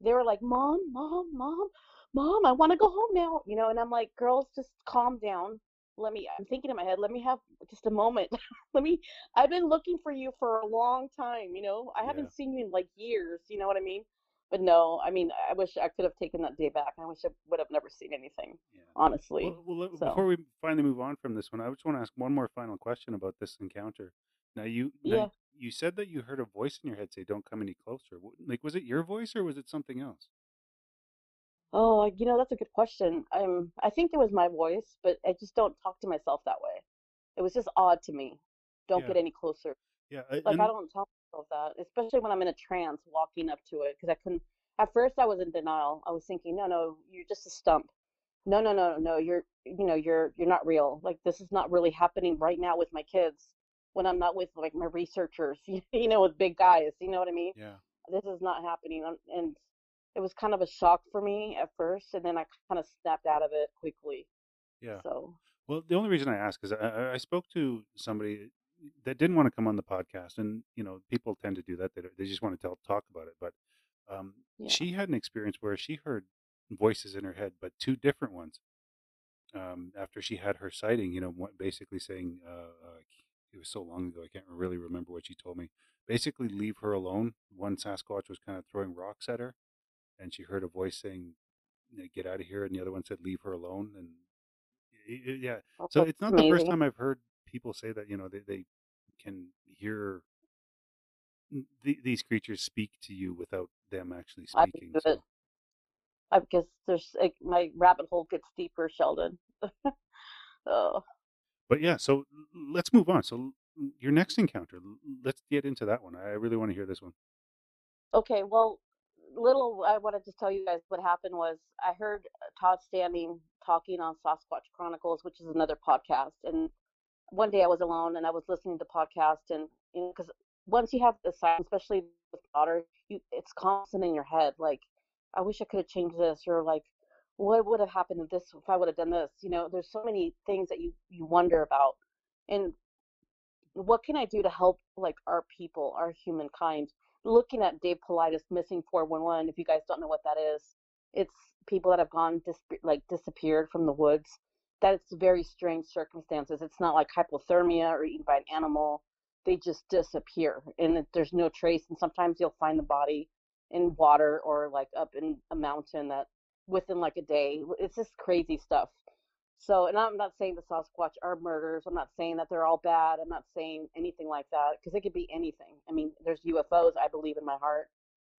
Speaker 4: they were like, Mom, Mom, Mom, Mom, I want to go home now, you know. And I'm like, girls, just calm down. Let me. I'm thinking in my head. Let me have just a moment. let me. I've been looking for you for a long time, you know. I
Speaker 5: Yeah.
Speaker 4: haven't seen you in like years. You know what I mean? But no, I mean, I wish I could have taken that day back. I wish I would have never seen anything,
Speaker 5: Yeah.
Speaker 4: honestly.
Speaker 5: Well, well,
Speaker 4: So
Speaker 5: before we finally move on from this one, I just want to ask one more final question about this encounter. Now, you now
Speaker 4: yeah.
Speaker 5: you said that you heard a voice in your head say, "Don't come any closer." Like, was it your voice or was it something else?
Speaker 4: Oh, you know, that's a good question. Um, I think it was my voice, but I just don't talk to myself that way. It was just odd to me. Don't
Speaker 5: Yeah,
Speaker 4: get any closer.
Speaker 5: yeah, I-
Speaker 4: Like I
Speaker 5: and
Speaker 4: don't tell myself that, especially when I'm in a trance walking up to it, because I couldn't. At first, I was in denial. I was thinking, no, no, you're just a stump. No, no, no, no, you're, you know, you're, you're not real. Like this is not really happening right now with my kids when I'm not with like my researchers, you know, with big guys. You know what I mean?
Speaker 5: yeah,
Speaker 4: This is not happening, and and it was kind of a shock for me at first, and then I kind of snapped out of it quickly.
Speaker 5: yeah.
Speaker 4: So
Speaker 5: Well, the only reason I ask is I, I spoke to somebody that didn't want to come on the podcast, and you know, people tend to do that. They they just want to tell talk about it. But um,
Speaker 4: yeah.
Speaker 5: she had an experience where she heard voices in her head, but two different ones. Um, after she had her sighting, you know, what- basically saying, uh, uh, it was so long ago, I can't really remember what she told me. Basically, leave her alone. One Sasquatch was kind of throwing rocks at her, and she heard a voice saying, "Get out of here," and the other one said, "Leave her alone." And y- y- yeah,
Speaker 4: Oh,
Speaker 5: so it's not the first time I've heard people say that. You know, they they can hear th- these creatures speak to you without them actually speaking.
Speaker 4: do
Speaker 5: So.
Speaker 4: I guess there's like, my rabbit hole gets deeper, Sheldon. oh,
Speaker 5: But yeah, so let's move on. So your next encounter, let's get into that one. I really want to hear this one.
Speaker 4: okay. Well, little I wanted to tell you guys what happened was I heard uh, Todd Standing talking on Sasquatch Chronicles, which is another podcast, and one day I was alone and I was listening to the podcast, and you know, because once you have the sign, especially with daughter, you it's constant in your head. Like, I wish I could have changed this, or like, what would have happened if this if I would have done this? You know, there's so many things that you you wonder about, and what can I do to help like our people, our humankind? Looking at Dave Paulides missing 411, if you guys don't know what that is, it's people that have gone dis- like disappeared from the woods. That it's very strange circumstances. It's not like hypothermia or eaten by an animal. They just disappear and there's no trace. And sometimes you'll find the body in water or like up in a mountain that within like a day. It's just crazy stuff. So, and I'm not saying the Sasquatch are murders. I'm not saying that they're all bad. I'm not saying anything like that because it could be anything. I mean, there's UFOs. I believe in my heart.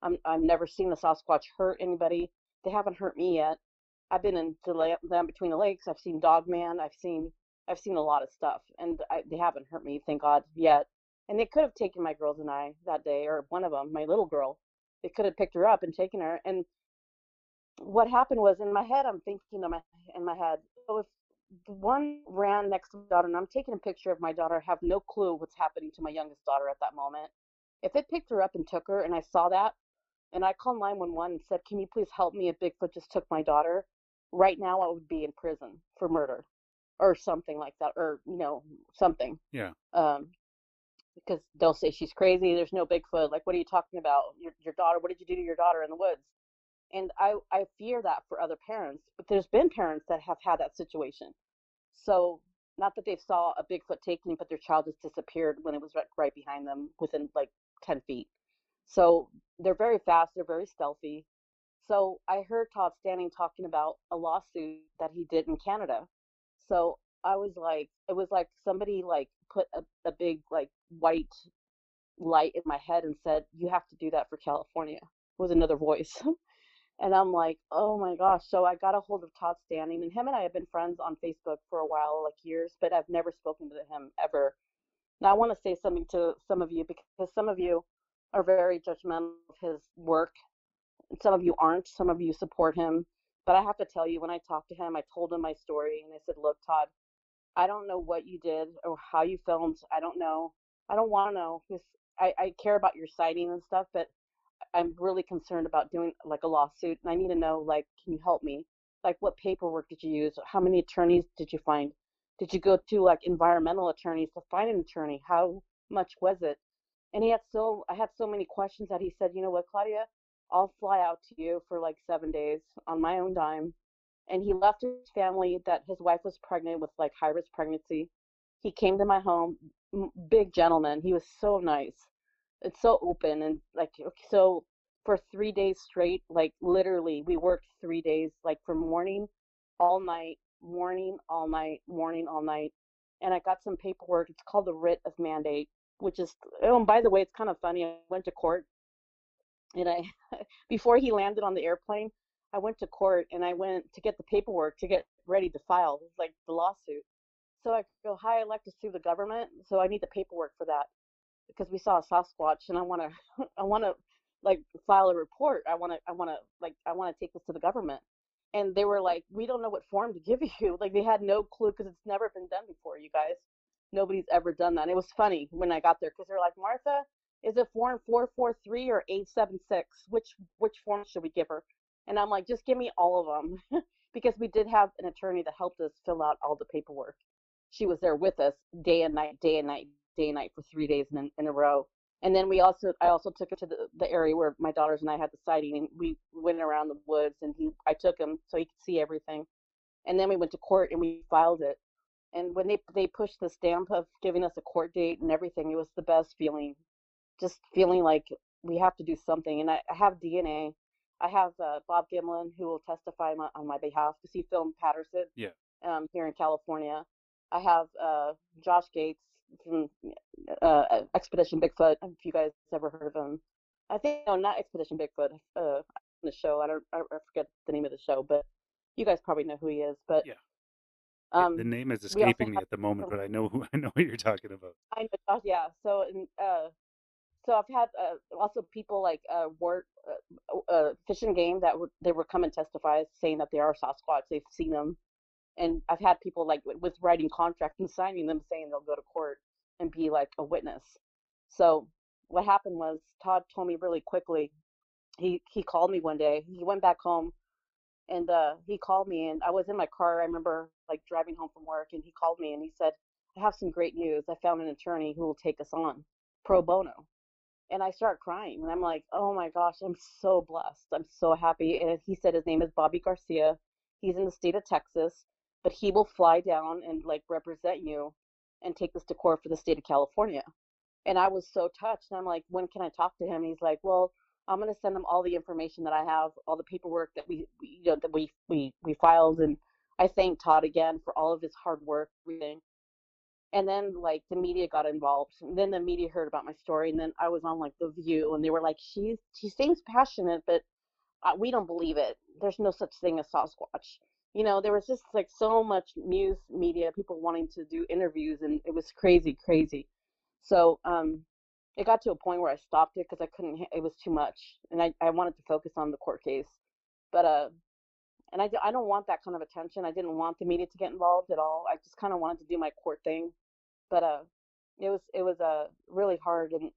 Speaker 4: I'm I've never seen the Sasquatch hurt anybody. They haven't hurt me yet. I've been in the la- land between the lakes. I've seen Dogman. I've seen I've seen a lot of stuff, and I, they haven't hurt me, thank God, yet. And they could have taken my girls and I that day, or one of them, my little girl. They could have picked her up and taken her. And what happened was in my head, I'm thinking in my in my head, so if the one ran next to my daughter, and I'm taking a picture of my daughter, I have no clue what's happening to my youngest daughter at that moment. If it picked her up and took her, and I saw that, and I called 911 and said, "Can you please help me? If Bigfoot just took my daughter," right now I would be in prison for murder, or something like that, or you know something.
Speaker 5: Yeah.
Speaker 4: Um, because they'll say she's crazy. There's no Bigfoot. Like, what are you talking about? Your your daughter. What did you do to your daughter in the woods? And I I fear that for other parents. But there's been parents that have had that situation. So not that they saw a Bigfoot taking, but their child just disappeared when it was right, right behind them, within like 10 feet. So they're very fast. They're very stealthy. So I heard Todd Standing talking about a lawsuit that he did in Canada. So I was like, it was like somebody like put a, a big like white light in my head and said, you have to do that for California. Was another voice. and I'm like, oh my gosh. So I got a hold of Todd Standing, and him and I have been friends on Facebook for a while, like years, but I've never spoken to him ever. Now I want to say something to some of you because some of you are very judgmental of his work and some of you aren't. Some of you support him. But I have to tell you, when I talked to him, I told him my story and I said, Look, Todd, I don't know what you did or how you filmed. I don't know. I don't want to know because I, I care about your sighting and stuff, but I'm really concerned about doing like a lawsuit and I need to know, like, can you help me? Like, what paperwork did you use? How many attorneys did you find? Did you go to like environmental attorneys to find an attorney? How much was it? And he had so, I had so many questions that he said, you know what, Claudia, I'll fly out to you for like seven days on my own dime. And he left his family that his wife was pregnant with like high risk pregnancy. He came to my home, big gentleman. He was so nice. It's so open and like so for three days straight, like literally, we worked three days, like from morning all night, morning all night, morning all night. And I got some paperwork. It's called the writ of mandate, which is oh, and by the way, it's kind of funny. I went to court and I before he landed on the airplane, I went to court and I went to get the paperwork to get ready to file like the lawsuit. So I go, "Hi, I'd like to sue the government, so I need the paperwork for that because we saw a Sasquatch and I want to I want to like file a report. I want to I want to like I want to take this to the government." And they were like, "We don't know what form to give you." Like they had no clue because it's never been done before, you guys. Nobody's ever done that. And it was funny when I got there because they're like, "Martha, is it form 443 or 876? Which which form should we give her?" And I'm like, "Just give me all of them." because we did have an attorney that helped us fill out all the paperwork. She was there with us day and night, day and night, day and night for 3 days in, in a row. And then we also, I also took him to the, the area where my daughters and I had the sighting, and we went around the woods, and he, I took him so he could see everything. And then we went to court and we filed it. And when they they pushed the stamp of giving us a court date and everything, it was the best feeling. Just feeling like we have to do something. And I, I have DNA. I have uh, Bob Gimlin who will testify my, on my behalf because he filmed Patterson
Speaker 5: Yeah.
Speaker 4: um, here in California. I have uh, Josh Gates from uh, Expedition Bigfoot. If you guys ever heard of him, I think no, not Expedition Bigfoot. Uh, the show. I don't. I forget the name of the show, but you guys probably know who he is. But
Speaker 5: Yeah.
Speaker 4: um,
Speaker 5: the name is escaping me at the moment, but I know who I know what you're talking about.
Speaker 4: I know, Josh, yeah. So, and, uh, so I've had uh, also people like uh, Wart, uh, uh, Fish and Game that would they would come and testify, saying that they are Sasquatch, they've seen them, and I've had people like with, writing contracts and signing them, saying they'll go to court and be like a witness. So what happened was Todd told me really quickly. He he called me one day. He went back home, and uh, he called me, and I was in my car. I remember like driving home from work, and he called me and he said. I have some great news. I found an attorney who will take us on pro bono. And I start crying and I'm like, oh my gosh, I'm so blessed. I'm so happy. And he said his name is Bobby Garcia. He's in the state of Texas, but he will fly down and like represent you and take this to court for the state of California. And I was so touched. And I'm like, when can I talk to him? And he's like, well, I'm going to send him all the information that I have, all the paperwork that we, we you know, that we, we, we filed. And I thank Todd again for all of his hard work, everything and then like the media got involved and then the media heard about my story and then i was on like the view and they were like she's she seems passionate but uh, we don't believe it there's no such thing as sasquatch you know there was just like so much news media people wanting to do interviews and it was crazy crazy so um it got to a point where i stopped it because i couldn't it was too much and I, I wanted to focus on the court case but uh and I I don't want that kind of attention. I didn't want the media to get involved at all. I just kind of wanted to do my court thing, but uh, it was it was uh really hard. And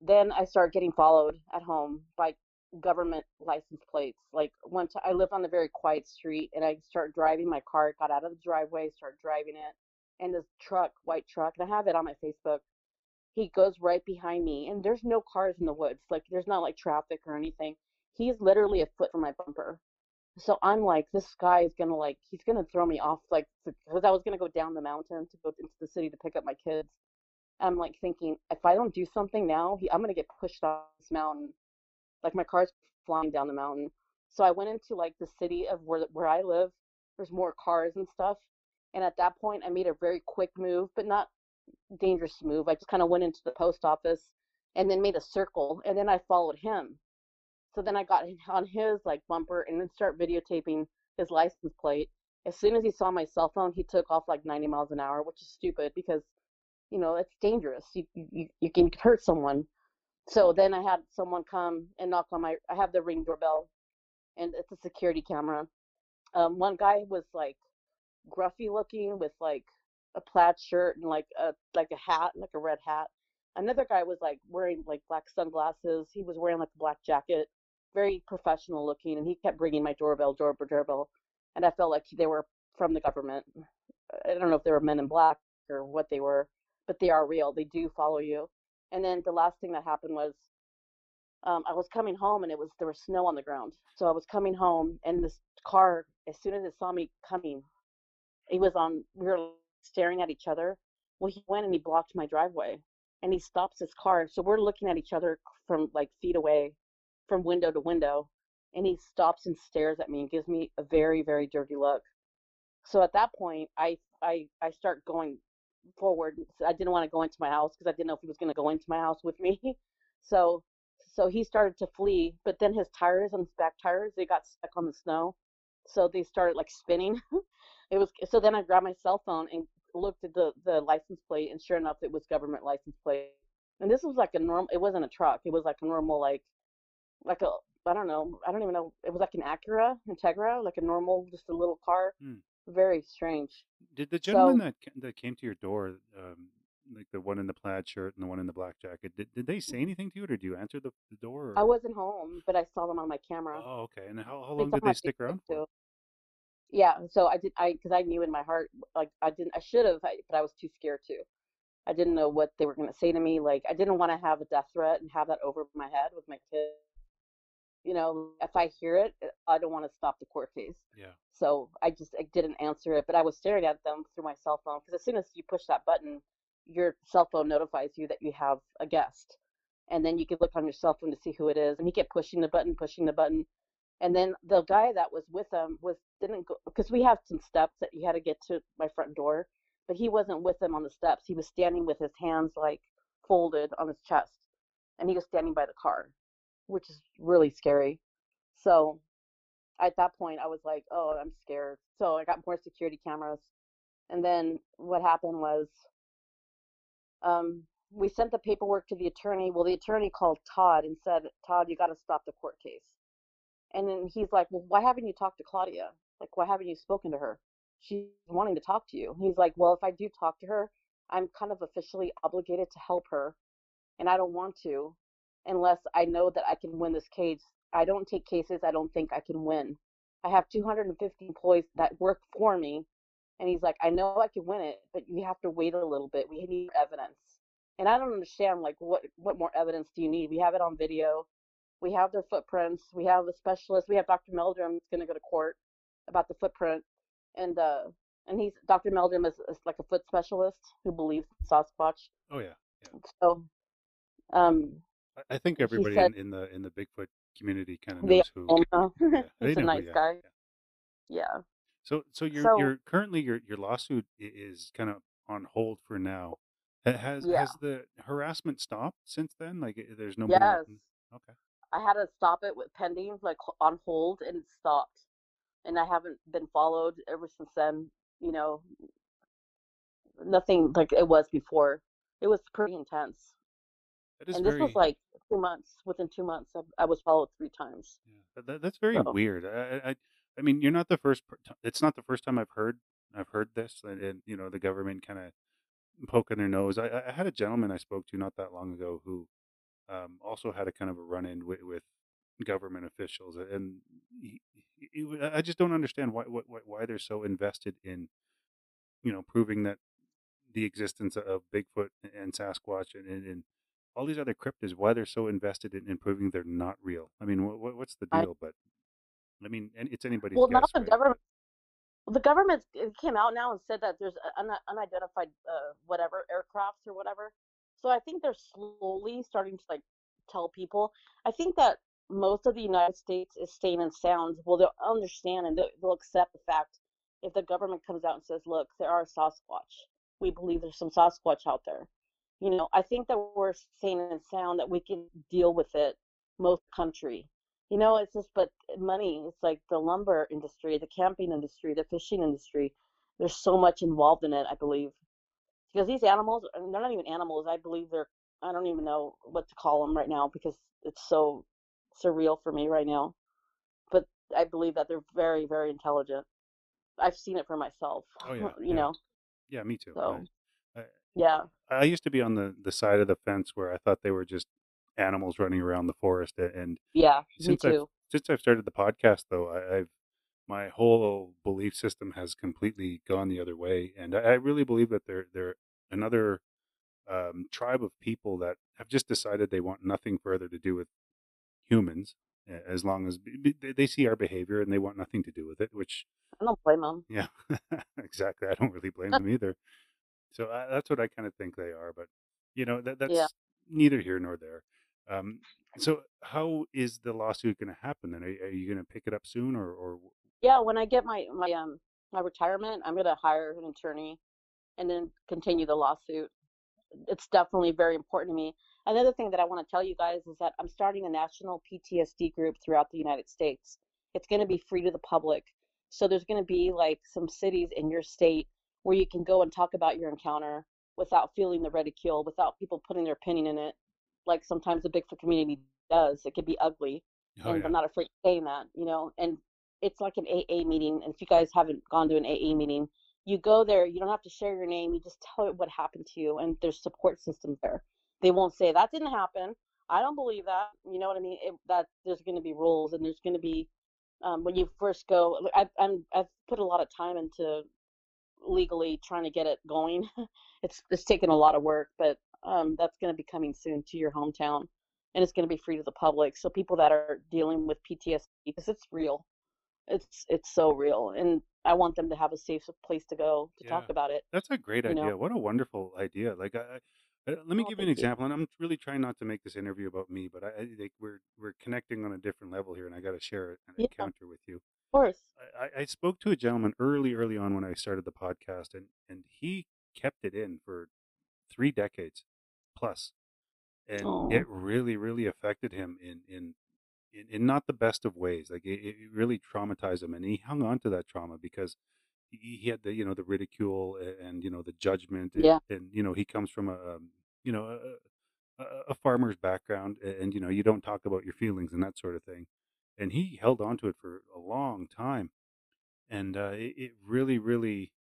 Speaker 4: then I started getting followed at home by government license plates. Like one time, I live on a very quiet street, and I start driving my car. Got out of the driveway, start driving it, and this truck, white truck, and I have it on my Facebook. He goes right behind me, and there's no cars in the woods. Like there's not like traffic or anything. He's literally a foot from my bumper. So I'm like, this guy is gonna like, he's gonna throw me off, like, because I was gonna go down the mountain to go into the city to pick up my kids. I'm like thinking, if I don't do something now, he, I'm gonna get pushed off this mountain. Like my car's flying down the mountain. So I went into like the city of where where I live. There's more cars and stuff. And at that point, I made a very quick move, but not dangerous move. I just kind of went into the post office and then made a circle, and then I followed him. So then I got on his like bumper and then start videotaping his license plate. As soon as he saw my cell phone, he took off like 90 miles an hour, which is stupid because, you know, it's dangerous. You you you can hurt someone. So then I had someone come and knock on my. I have the ring doorbell, and it's a security camera. Um, one guy was like gruffy looking with like a plaid shirt and like a like a hat, like a red hat. Another guy was like wearing like black sunglasses. He was wearing like a black jacket, very professional looking, and he kept ringing my doorbell, doorbell, doorbell, and I felt like they were from the government. I don't know if they were men in black or what they were, but they are real. They do follow you. And then the last thing that happened was um, I was coming home and it was there was snow on the ground. So I was coming home and this car, as soon as it saw me coming, he was on. We were staring at each other. Well, he went and he blocked my driveway, and he stops his car. So we're looking at each other from like feet away, from window to window, and he stops and stares at me and gives me a very very dirty look. So at that point, I I I start going forward. I didn't want to go into my house because I didn't know if he was going to go into my house with me. So so he started to flee, but then his tires on his back tires they got stuck on the snow, so they started like spinning. it was so then I grabbed my cell phone and looked at the the license plate, and sure enough, it was government license plate. And this was like a normal. It wasn't a truck. It was like a normal like like a I don't know. I don't even know. It was like an Acura Integra, like a normal, just a little car.
Speaker 5: Hmm.
Speaker 4: Very strange.
Speaker 5: Did the gentleman
Speaker 4: So-
Speaker 5: that that came to your door, um, like the one in the plaid shirt and the one in the black jacket, did, did they say anything to you, or did you answer the, the door?
Speaker 4: I wasn't home, but I saw them on my camera.
Speaker 5: Oh, okay. And how, how long
Speaker 4: on
Speaker 5: did they stick around for?
Speaker 4: Yeah, so I did I because I knew in my heart like I didn't I should have but I was too scared to. I didn't know what they were going to say to me. Like, I didn't want to have a death threat and have that over my head with my kid. You know, if I hear it, uh, I don't want to stop the court case.
Speaker 5: Yeah.
Speaker 4: So I just I didn't answer it, but I was staring at them through my cell phone because as soon as you push that button, your cell phone notifies you that you have a guest, and then you can look on your cell phone to see who it is. And he kept pushing the button, pushing the button, and then the guy that was with them was didn't go because we have some steps that you had to get to my front door, but he wasn't with them on the steps. He was standing with his hands like folded on his chest, and he was standing by the car, which is really scary. So at that point, I was like, oh, I'm scared. So I got more security cameras. And then what happened was um, we sent the paperwork to the attorney. Well, the attorney called Todd and said, Todd, you got to stop the court case. And then he's like, well, why haven't you talked to Claudia? Like, why haven't you spoken to her? She's wanting to talk to you. He's like, well, if I do talk to her, I'm kind of officially obligated to help her. And I don't want to unless I know that I can win this case I don't take cases I don't think I can win. I have 250 employees that work for me. And he's like, I know I can win it, but you have to wait a little bit. We need evidence. And I don't understand, like, what, what more evidence do you need? We have it on video. We have their footprints. We have the specialist. We have Dr. Meldrum that's going to go to court about the footprint. And, uh, and he's, Dr. Meldrum is, is like a foot specialist who believes Sasquatch.
Speaker 5: Oh yeah. yeah.
Speaker 4: So, um,
Speaker 5: I think everybody
Speaker 4: said,
Speaker 5: in, in the in the Bigfoot community kind of knows who.
Speaker 4: Know.
Speaker 5: Yeah,
Speaker 4: he's a nice guy.
Speaker 5: Yeah.
Speaker 4: Yeah.
Speaker 5: So so you're
Speaker 4: So-
Speaker 5: you're currently your your lawsuit is kind of on hold for now. Ha- Has
Speaker 4: Yeah.
Speaker 5: has the harassment stopped since then? Like there's nobody.
Speaker 4: Yes.
Speaker 5: Okay.
Speaker 4: I had to stop it with pending, like on hold, and it stopped. And I haven't been followed ever since then. You know, nothing like it was before. It was pretty intense. And this
Speaker 5: very.
Speaker 4: was like two months. Within two months, I, I was followed three times.
Speaker 5: yeah, that, that- that's very
Speaker 4: So-
Speaker 5: weird. I, I I mean you're not the first. It's not the first time I've heard I've heard this, and, and you know the government kind of poking their nose. I, I- had a gentleman I spoke to not that long ago who um, also had a kind of a run in with, with government officials, and he, he, I just don't understand why, why why they're so invested in you know proving that the existence of Bigfoot and Sasquatch and, and, and all these other cryptids. Why they're so invested in, in proving they're not real? I mean, what, what's the
Speaker 4: I-
Speaker 5: deal? but I mean, and it's anybody's
Speaker 4: Well, now
Speaker 5: guess.
Speaker 4: the
Speaker 5: right?
Speaker 4: government, well, the government came out now and said that there's un, unidentified uh, whatever aircrafts or whatever. So I think they're slowly starting to like tell people. I think that most of the United States is staying in sound. Well, they'll understand and they'll, they'll accept the fact if the government comes out and says, "Look, there are Sasquatch. We believe there's some Sasquatch out there." You know, I think that we're staying in sound that we can deal with it. Most country. You know, it's just but money. It's like the lumber industry, the camping industry, the fishing industry. There's so much involved in it, I believe. Because these animals, they're not even animals. I believe they're. I don't even know what to call them right now because it's so surreal for me right now. But I believe that they're very, very intelligent. I've seen it for myself.
Speaker 5: Oh, yeah,
Speaker 4: You
Speaker 5: yeah.
Speaker 4: know.
Speaker 5: Yeah, me too.
Speaker 4: So.
Speaker 5: I-
Speaker 4: Yeah.
Speaker 5: I used to be on the, the side of the fence where I thought they were just animals running around the forest. And
Speaker 4: Yeah. Me
Speaker 5: Since I've-
Speaker 4: too.
Speaker 5: since I've started the podcast, though, I, I've my whole belief system has completely gone the other way, and I, I really believe that they're they're another um, tribe of people that have just decided they want nothing further to do with humans, as long as b- b- they- they see our behavior and they want nothing to do with it. Which,
Speaker 4: I don't blame them.
Speaker 5: yeah, exactly. I don't really blame them either. So I, that's what I kind of think they are, but you know that that's
Speaker 4: Yeah.
Speaker 5: neither here nor there. Um, so how is the lawsuit going to happen then? Are, are you going to pick it up soon, or, or
Speaker 4: Yeah, when I get my my um my retirement, I'm gonna hire an attorney and then continue the lawsuit. It's definitely very important to me. Another thing that I want to tell you guys is that I'm starting a national PTSD group throughout the United States. It's going to be free to the public. So there's going to be like some cities in your state where you can go and talk about your encounter without feeling the ridicule, without people putting their opinion in it. Like sometimes the Bigfoot community does. It can be ugly
Speaker 5: oh,
Speaker 4: and
Speaker 5: yeah.
Speaker 4: I'm not afraid of saying that, you know. And it's like an AA meeting. And if you guys haven't gone to an AA meeting, you go there. You don't have to share your name. You just tell it what happened to you, and there's support systems there. They won't say that didn't happen. I don't believe that. You know what I mean? It, that there's going to be rules, and there's going to be um, when you first go. I, I'm I've put a lot of time into legally trying to get it going. it's it's taken a lot of work, but um, that's going to be coming soon to your hometown, and it's going to be free to the public. So people that are dealing with PTSD, because it's real, it's it's so real, and I want them to have a safe place to go to
Speaker 5: Yeah.
Speaker 4: talk about it.
Speaker 5: That's a great idea.
Speaker 4: know.
Speaker 5: What a wonderful idea. Like, I, I, uh, let me
Speaker 4: Oh,
Speaker 5: give you an
Speaker 4: thank you.
Speaker 5: example, and I'm really trying not to make this interview about me, but I, I like we're we're connecting on a different level here, and I got to share an
Speaker 4: Yeah,
Speaker 5: encounter with you.
Speaker 4: Course.
Speaker 5: I, I- spoke to a gentleman early, early on when I started the podcast, and and he kept it in for three decades plus, and
Speaker 4: Oh,
Speaker 5: it really, really affected him in in in, in not the best of ways. Like it, it really traumatized him, and he hung on to that trauma because he, he had the you know the ridicule a- and you know the judgment, and,
Speaker 4: yeah,
Speaker 5: and you know he comes from a um, you know a, a, a farmer's background, a- and you know you don't talk about your feelings and that sort of thing, and he held on to it for a long time, and uh, it, it really, really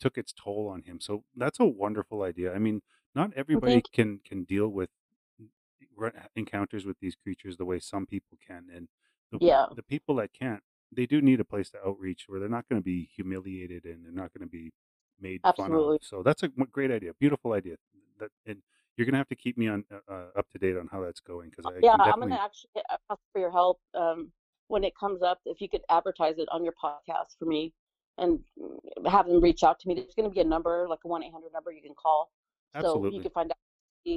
Speaker 5: took its toll on him. So that's a wonderful idea. I mean, not everybody can can deal with re- encounters with these creatures the way some people can, and the
Speaker 4: yeah,
Speaker 5: the people that can't, they do need a place to outreach where they're not going to be humiliated and they're not going to be made fun of. So that's a great idea, beautiful idea. That and you're going to have to keep me on uh, uh, up to date on how that's going because
Speaker 4: Uh, Yeah,
Speaker 5: can
Speaker 4: I'm gonna actually ask for your help um, when it comes up. If you could advertise it on your podcast for me and mm, have them reach out to me, there's gonna be a number, like a one eight hundred number you can call, so you can find out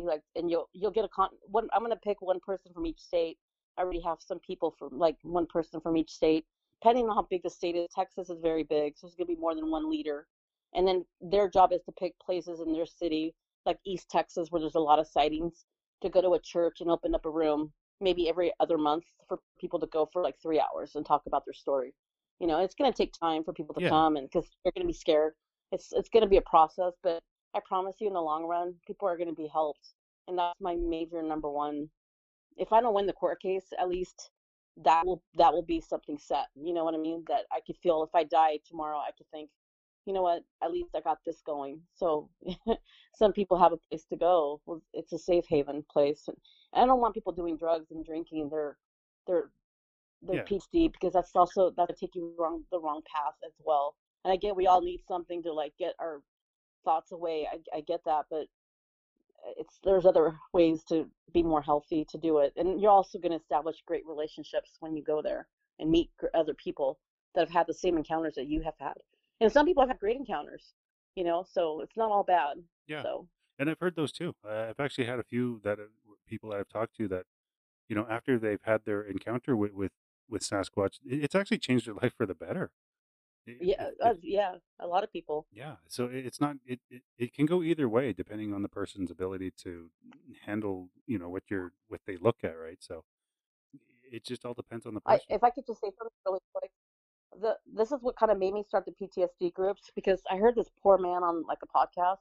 Speaker 4: like, and you'll you'll get a con. One, I'm gonna pick one person from each state. I already have some people from like one person from each state. Depending on how big the state is, Texas is very big, so there's gonna be more than one leader. And then their job is to pick places in their city, like East Texas, where there's a lot of sightings, to go to a church and open up a room, maybe every other month, for people to go for like three hours and talk about their story. You know, it's gonna take time for people to
Speaker 5: Yeah.
Speaker 4: come, and because they're gonna be scared. It's it's gonna be a process, but I promise you, in the long run, people are gonna be helped, and that's my major number one. If I don't win the court case, at least that will that will be something set. You know what I mean? That I could feel if I die tomorrow, I could think, you know what? At least I got this going. So some people have a place to go. Well, it's a safe haven place. And I don't want people doing drugs and drinking their their their
Speaker 5: Yeah.
Speaker 4: PhD because that's also that'll take you wrong the wrong path as well. And I get we all need something to like get our thoughts away. I I get that, but uh, it's there's other ways to be more healthy to do it and you're also going to establish great relationships when you go there and meet other people that have had the same encounters that you have had and some people have had great encounters you know so it's not all bad
Speaker 5: Yeah,
Speaker 4: so
Speaker 5: and I've heard those too. Uh, I've actually had a few that uh, people that I've talked to that you know after they've had their encounter with with, with Sasquatch, it- it's actually changed their life for the better. I-
Speaker 4: yeah
Speaker 5: If,
Speaker 4: uh, yeah a lot of people
Speaker 5: Yeah, so it- it's not it, it it can go either way depending on the person's ability to handle, you know, what you're what they look at, right? So it just all depends on the
Speaker 4: I,
Speaker 5: person.
Speaker 4: if i could just say something really quick the this is what kind of made me start the ptsd groups because i heard this poor man on like a podcast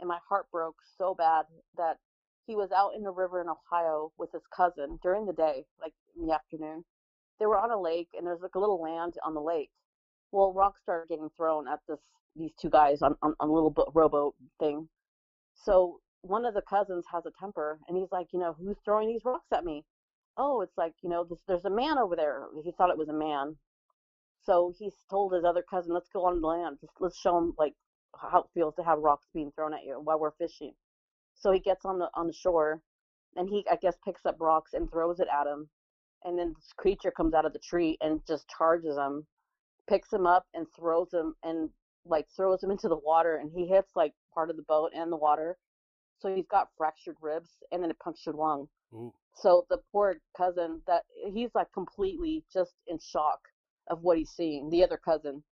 Speaker 4: and my heart broke so bad that he was out in the river in ohio with his cousin during the day like in the afternoon. They were on a lake and there's like a little land on the lake. Well rocks started getting thrown at this these two guys on, on, on a little bo- rowboat thing. So one of the cousins has a temper and he's like you know who's throwing these rocks at me? Oh it's like you know this, there's a man over there. He thought it was a man so he told his other cousin let's go on the land. Just let's show him like how it feels to have rocks being thrown at you while we're fishing. So he gets on the on the shore and he i guess picks up rocks and throws it at him and then this creature comes out of the tree and just charges him picks him up and throws him and like throws him into the water and he hits like part of the boat and the water. So he's got fractured ribs and then a punctured lung.
Speaker 5: Ooh,
Speaker 4: so the poor cousin that he's like completely just in shock of what he's seeing the other cousin.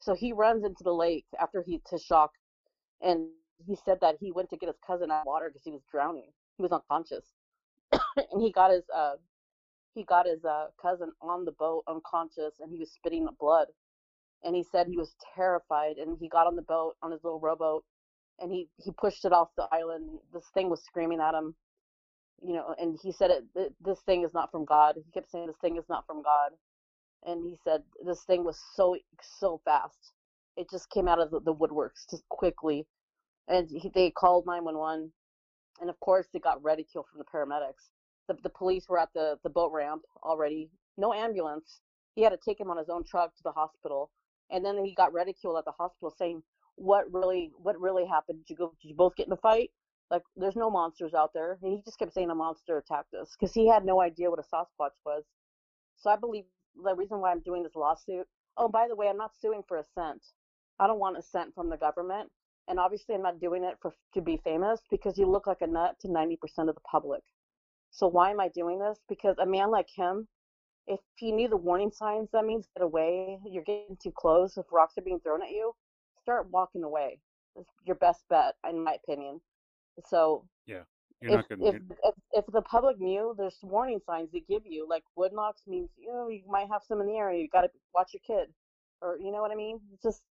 Speaker 4: So he runs into the lake after he to shock and he said that he went to get his cousin out of water because he was drowning. He was unconscious. And he got his uh he got his uh cousin on the boat unconscious and he was spitting blood. And he said he was terrified and he got on the boat on his little rowboat and he he pushed it off the island. This thing was screaming at him you know and he said it th- this thing is not from god. He kept saying this thing is not from god and he said this thing was so so fast it just came out of the, the woodworks just quickly and he, they called 911 and of course they got ridicule from the paramedics the, the police were at the, the boat ramp already no ambulance he had to take him on his own truck to the hospital and then he got ridiculed at the hospital saying what really what really happened? Did you go? Did you both get in a fight? Like, there's no monsters out there. And he just kept saying a monster attacked us because he had no idea what a Sasquatch was. So I believe the reason why I'm doing this lawsuit. Oh, by the way, I'm not suing for a cent. I don't want a cent from the government. And obviously, I'm not doing it for to be famous because you look like a nut to 90% of the public. So why am I doing this? Because a man like him, if he knew the warning signs, that means get away. You're getting too close. If rocks are being thrown at you, start walking away. It's your best bet, in my opinion. So
Speaker 5: Yeah. You're
Speaker 4: if,
Speaker 5: not gonna
Speaker 4: if, if if the public knew, there's warning signs they give you. Like wood knocks means you know you might have some in the area. You got to watch your kid, or you know what I mean. It's just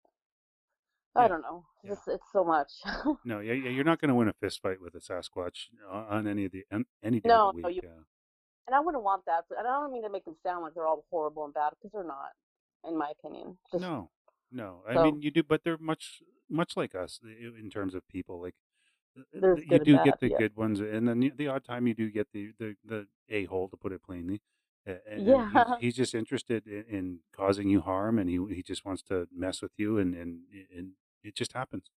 Speaker 4: I
Speaker 5: Yeah,
Speaker 4: don't know.
Speaker 5: yeah.
Speaker 4: It's, it's so much.
Speaker 5: no, yeah, yeah, you're not gonna win a fist fight with a Sasquatch on, any of the any day
Speaker 4: No,
Speaker 5: of the
Speaker 4: no, you-
Speaker 5: uh,
Speaker 4: and I wouldn't want that. But and I don't mean to make them sound like they're all horrible and bad because they're not, in my opinion. Just,
Speaker 5: no, no. I
Speaker 4: So-
Speaker 5: mean, you do, but they're much much like us in terms of people. Like
Speaker 4: There's
Speaker 5: you do get the
Speaker 4: yeah.
Speaker 5: good ones, and then the- odd time you do get the the the a hole, to put it plainly. And,
Speaker 4: Yeah.
Speaker 5: he's, he's just interested in, in causing you harm, and he he just wants to mess with you, and and and it just happens.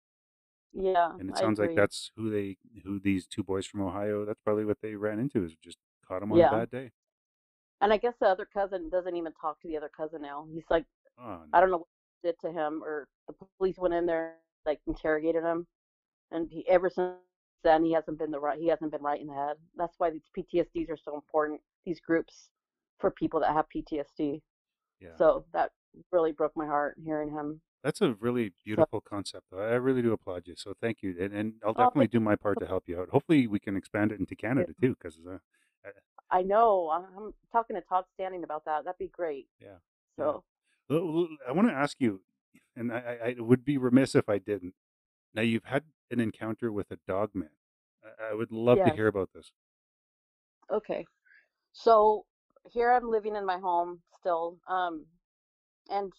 Speaker 4: Yeah,
Speaker 5: And it sounds like that's who they who these two boys from Ohio. That's probably what they ran into is just caught him on
Speaker 4: Yeah.
Speaker 5: a bad day.
Speaker 4: And I guess the other cousin doesn't even talk to the other cousin now. He's like,
Speaker 5: Oh,
Speaker 4: I don't know what did to him, or the police went in there, like interrogated him, and he, ever since then he hasn't been the right. He hasn't been right in the head. That's why these PTSDs are so important. These groups for people that have PTSD.
Speaker 5: yeah.
Speaker 4: So that really broke my heart hearing him.
Speaker 5: That's a really beautiful concept, though. I really do applaud you. So thank you, and, and I'll
Speaker 4: Oh,
Speaker 5: definitely do my part to help you out. Hopefully, we can expand it into Canada too, because uh,
Speaker 4: I know. I'm talking to Todd Standing about that. That'd be great.
Speaker 5: Yeah,
Speaker 4: So
Speaker 5: I want to ask you, and I, I, I would be remiss if I didn't. Now, you've had an encounter with a dog man. I, I would love to hear about this.
Speaker 4: Okay. So here I'm living in my home still. Um, and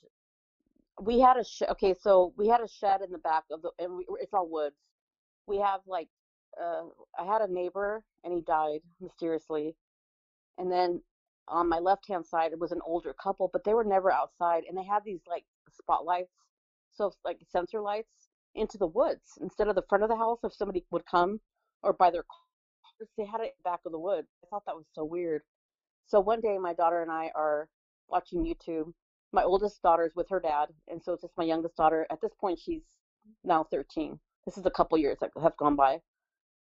Speaker 4: we had a sh- okay, so we had a shed in the back of the, and we, it's all woods. We have like, uh, I had a neighbor and he died mysteriously. And then on my left hand side, it was an older couple, but they were never outside and they had these like spotlights. So like sensor lights into the woods instead of the front of the house if somebody would come or by their cars, they had it back of the woods. I thought that was so weird. So one day, my daughter and I are watching YouTube. My oldest daughter's with her dad, and so it's just my youngest daughter. At this point, she's now 13. This is a couple years that have gone by.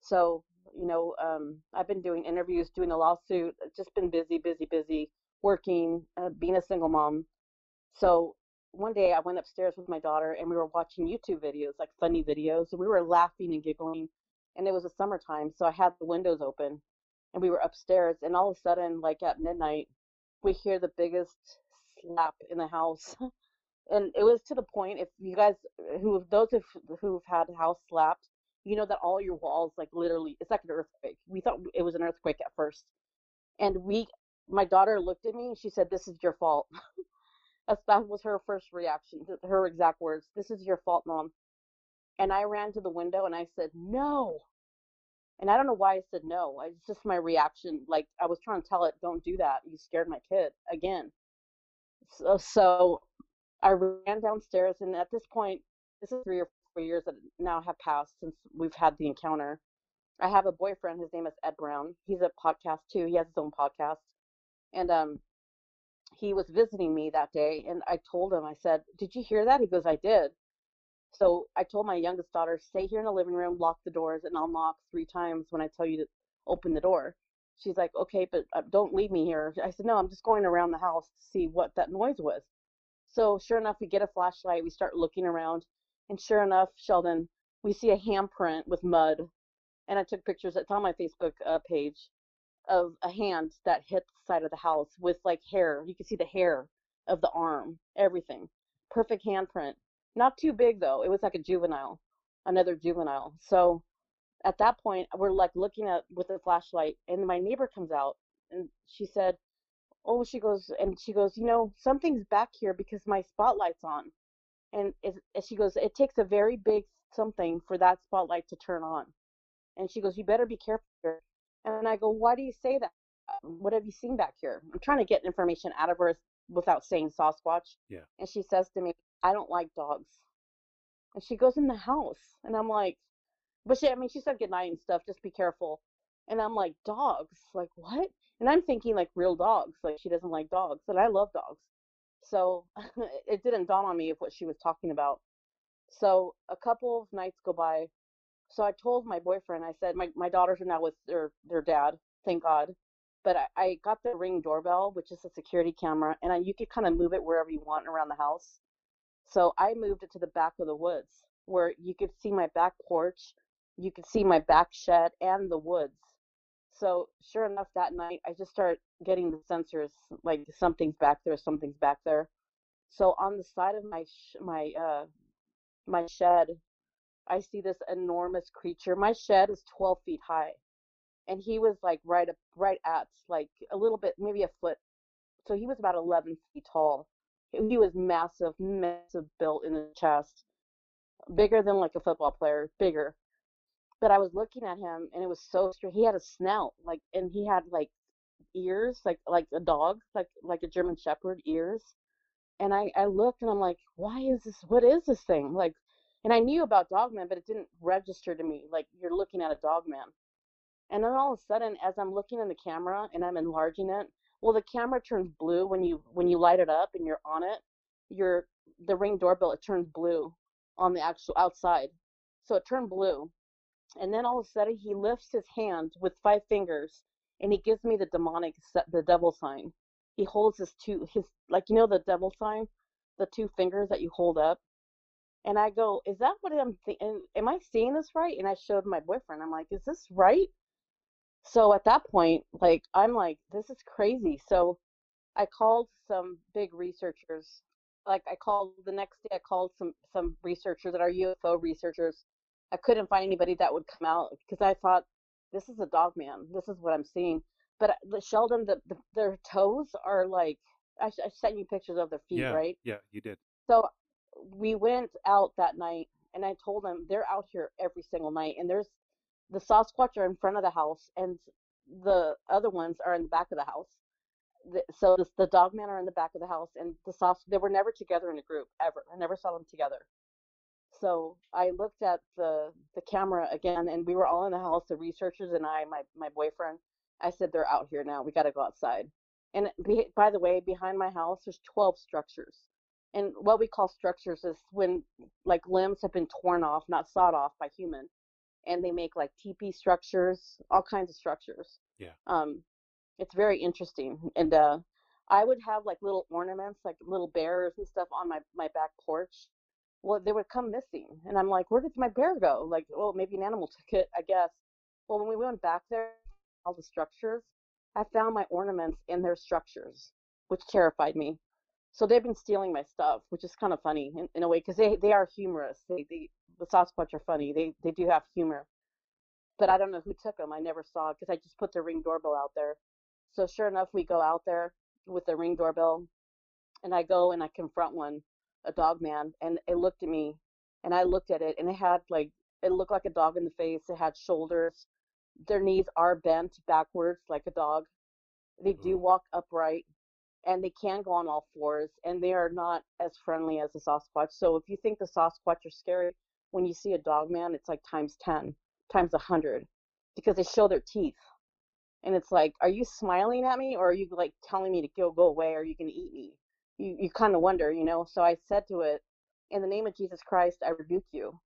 Speaker 4: So, you know, um, I've been doing interviews, doing a lawsuit, just been busy, busy, busy, working, uh, being a single mom. So one day I went upstairs with my daughter and we were watching YouTube videos, like funny videos, and we were laughing and giggling. And it was the summertime, so I had the windows open and we were upstairs and all of a sudden like at midnight we hear the biggest slap in the house. And it was to the point if you guys who those of who've had house slapped you know that all your walls like literally it's like an earthquake. We thought it was an earthquake at first. And we my daughter looked at me and she said this is your fault That was her first reaction her exact words this is your fault mom and i ran to the window and i said no and I don't know why I said no. It's just my reaction. Like I was trying to tell it, don't do that. You scared my kid again. So, so I ran downstairs, and at this point, this is three or four years that now have passed since we've had the encounter. I have a boyfriend. His name is Ed Brown. He's a podcast too. He has his own podcast, and um, he was visiting me that day, and I told him, I said, "Did you hear that?" He goes, "I did." So I told my youngest daughter, stay here in the living room, lock the doors, and I'll knock three times when I tell you to open the door. She's like, okay, but uh, don't leave me here. I said, no, I'm just going around the house to see what that noise was. So sure enough, we get a flashlight, we start looking around, and sure enough, Sheldon, we see a handprint with mud, and I took pictures. It's on my Facebook uh, page of a hand that hit the side of the house with like hair. You can see the hair of the arm, everything. Perfect handprint. Not too big though. It was like a juvenile, another juvenile. So at that point, we're like looking at with the flashlight, and my neighbor comes out, and she said, "Oh," she goes, and she goes, "You know, something's back here because my spotlight's on." And she goes, "It takes a very big something for that spotlight to turn on." And she goes, "You better be careful here." And I go, "Why do you say that? What have you seen back here?" I'm trying to get information out of her without saying Sasquatch.
Speaker 5: Yeah.
Speaker 4: And she says to me, "I don't like dogs." And she goes in the house, and I'm like, but she, I mean, she said goodnight and stuff. Just be careful. And I'm like, dogs? Like what? And I'm thinking like real dogs. Like she doesn't like dogs, and I love dogs. So it didn't dawn on me of what she was talking about. So a couple of nights go by. So I told my boyfriend, I said, my, my daughters are now with their, their dad, thank God. But I, I got the ring doorbell, which is a security camera, and I, you could kind of move it wherever you want around the house. So I moved it to the back of the woods where you could see my back porch, you could see my back shed, and the woods. So sure enough, that night I just start getting the sensors like something's back there, something's back there. So on the side of my sh- my uh my shed, I see this enormous creature. My shed is 12 feet high, and he was like right up right at like a little bit, maybe a foot. So he was about 11 feet tall. He was massive, massive built in the chest, bigger than like a football player, bigger but I was looking at him and it was so strange. He had a snout, like, and he had like ears, like like a dog, like like a German Shepherd ears. And I I looked and I'm like, why is this? What is this thing? Like, and I knew about Dogman, but it didn't register to me. Like you're looking at a Dogman. And then all of a sudden, as I'm looking in the camera and I'm enlarging it, well, the camera turns blue when you when you light it up and you're on it. Your the ring doorbell it turns blue on the actual outside, so it turned blue and then all of a sudden he lifts his hand with five fingers and he gives me the demonic the devil sign he holds his two his like you know the devil sign the two fingers that you hold up and i go is that what i'm thinking am i seeing this right and i showed my boyfriend i'm like is this right so at that point like i'm like this is crazy so i called some big researchers like i called the next day i called some some researchers that are ufo researchers I couldn't find anybody that would come out because I thought this is a dog man. This is what I'm seeing. But uh, the Sheldon, the, the their toes are like I, I sent you pictures of their feet,
Speaker 5: yeah,
Speaker 4: right?
Speaker 5: Yeah, you did.
Speaker 4: So we went out that night, and I told them they're out here every single night, and there's the Sasquatch are in front of the house, and the other ones are in the back of the house. The, so the, the dog men are in the back of the house, and the Sas they were never together in a group ever. I never saw them together. So I looked at the the camera again, and we were all in the house, the researchers and I, my my boyfriend. I said, "They're out here now. We got to go outside." And by the way, behind my house, there's 12 structures. And what we call structures is when like limbs have been torn off, not sawed off by human, and they make like teepee structures, all kinds of structures.
Speaker 5: Yeah.
Speaker 4: Um, it's very interesting, and uh, I would have like little ornaments, like little bears and stuff on my my back porch well, they would come missing. And I'm like, where did my bear go? Like, well, maybe an animal took it, I guess. Well, when we went back there, all the structures, I found my ornaments in their structures, which terrified me. So they've been stealing my stuff, which is kind of funny in, in a way, because they, they are humorous. They, they, the Sasquatch are funny. They, they do have humor. But I don't know who took them. I never saw because I just put the ring doorbell out there. So sure enough, we go out there with the ring doorbell, and I go and I confront one a dog man and it looked at me and I looked at it and it had like it looked like a dog in the face. It had shoulders. Their knees are bent backwards like a dog. They do mm. walk upright and they can go on all fours and they are not as friendly as a Sasquatch. So if you think the Sasquatch are scary, when you see a dog man, it's like times 10, times 100 because they show their teeth. And it's like, are you smiling at me or are you like telling me to go go away? Or are you going to eat me? you, you kind of wonder, you know. So I said to it, In the name of Jesus Christ, I rebuke you.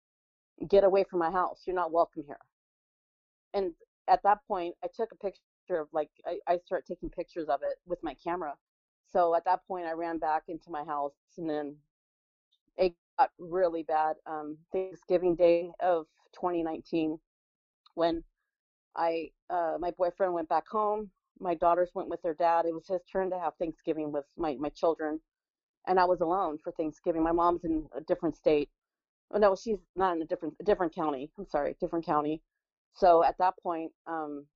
Speaker 4: Get away from my house. You're not welcome here. And at that point, I took a picture of like, I, I started taking pictures of it with my camera. So at that point, I ran back into my house and then it got really bad. Um, Thanksgiving Day of 2019, when I, uh, my boyfriend went back home my daughters went with their dad. It was his turn to have Thanksgiving with my, my children. And I was alone for Thanksgiving. My mom's in a different state. Oh, no, she's not in a different a different county. I'm sorry, different county. So at that point, um,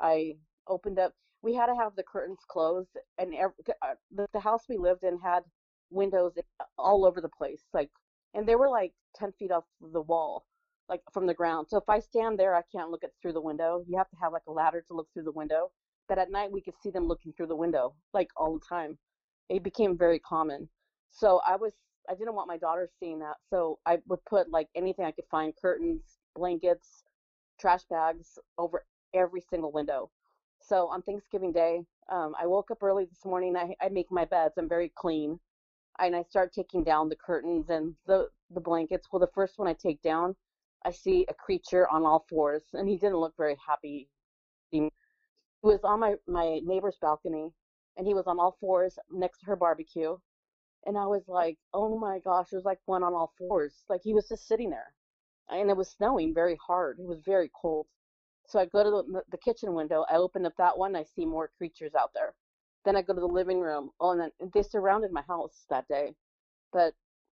Speaker 4: I opened up. We had to have the curtains closed, and every, uh, the, the house we lived in had windows all over the place, like, and they were like 10 feet off the wall, like from the ground. So if I stand there, I can't look at through the window. You have to have like a ladder to look through the window But at night we could see them looking through the window like all the time. It became very common. So I was I didn't want my daughter seeing that, so I would put like anything I could find, curtains, blankets, trash bags over every single window. So on Thanksgiving Day, um, I woke up early this morning. I, I make my beds. I'm very clean, and I start taking down the curtains and the the blankets. Well, the first one I take down, I see a creature on all fours, and he didn't look very happy. He was on my my neighbor's balcony, and he was on all fours next to her barbecue, and I was like, oh my gosh, it was like one on all fours. Like he was just sitting there, and it was snowing very hard. It was very cold. So I go to the, the kitchen window. I open up that one. I see more creatures out there. Then I go to the living room. Oh, and then they surrounded my house that day. But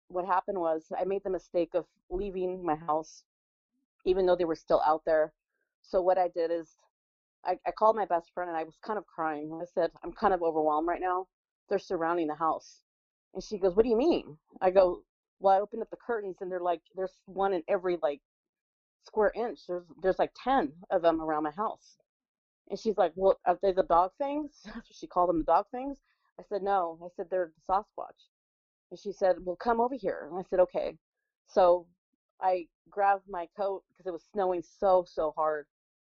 Speaker 4: what happened was I made the mistake of leaving my house, even though they were still out there. So what I did is I, I called my best friend and I was kind of crying. I said, I'm kind of overwhelmed right now. They're surrounding the house. And she goes, What do you mean? I go, Well, I opened up the curtains and they're like, there's one in every like square inch. There's there's like ten of them around my house. And she's like, Well, are they the dog things? She called them, the dog things. I said, No. I said they're the Sasquatch. And she said, Well, come over here. And I said, Okay. So I grabbed my coat because it was snowing so, so hard.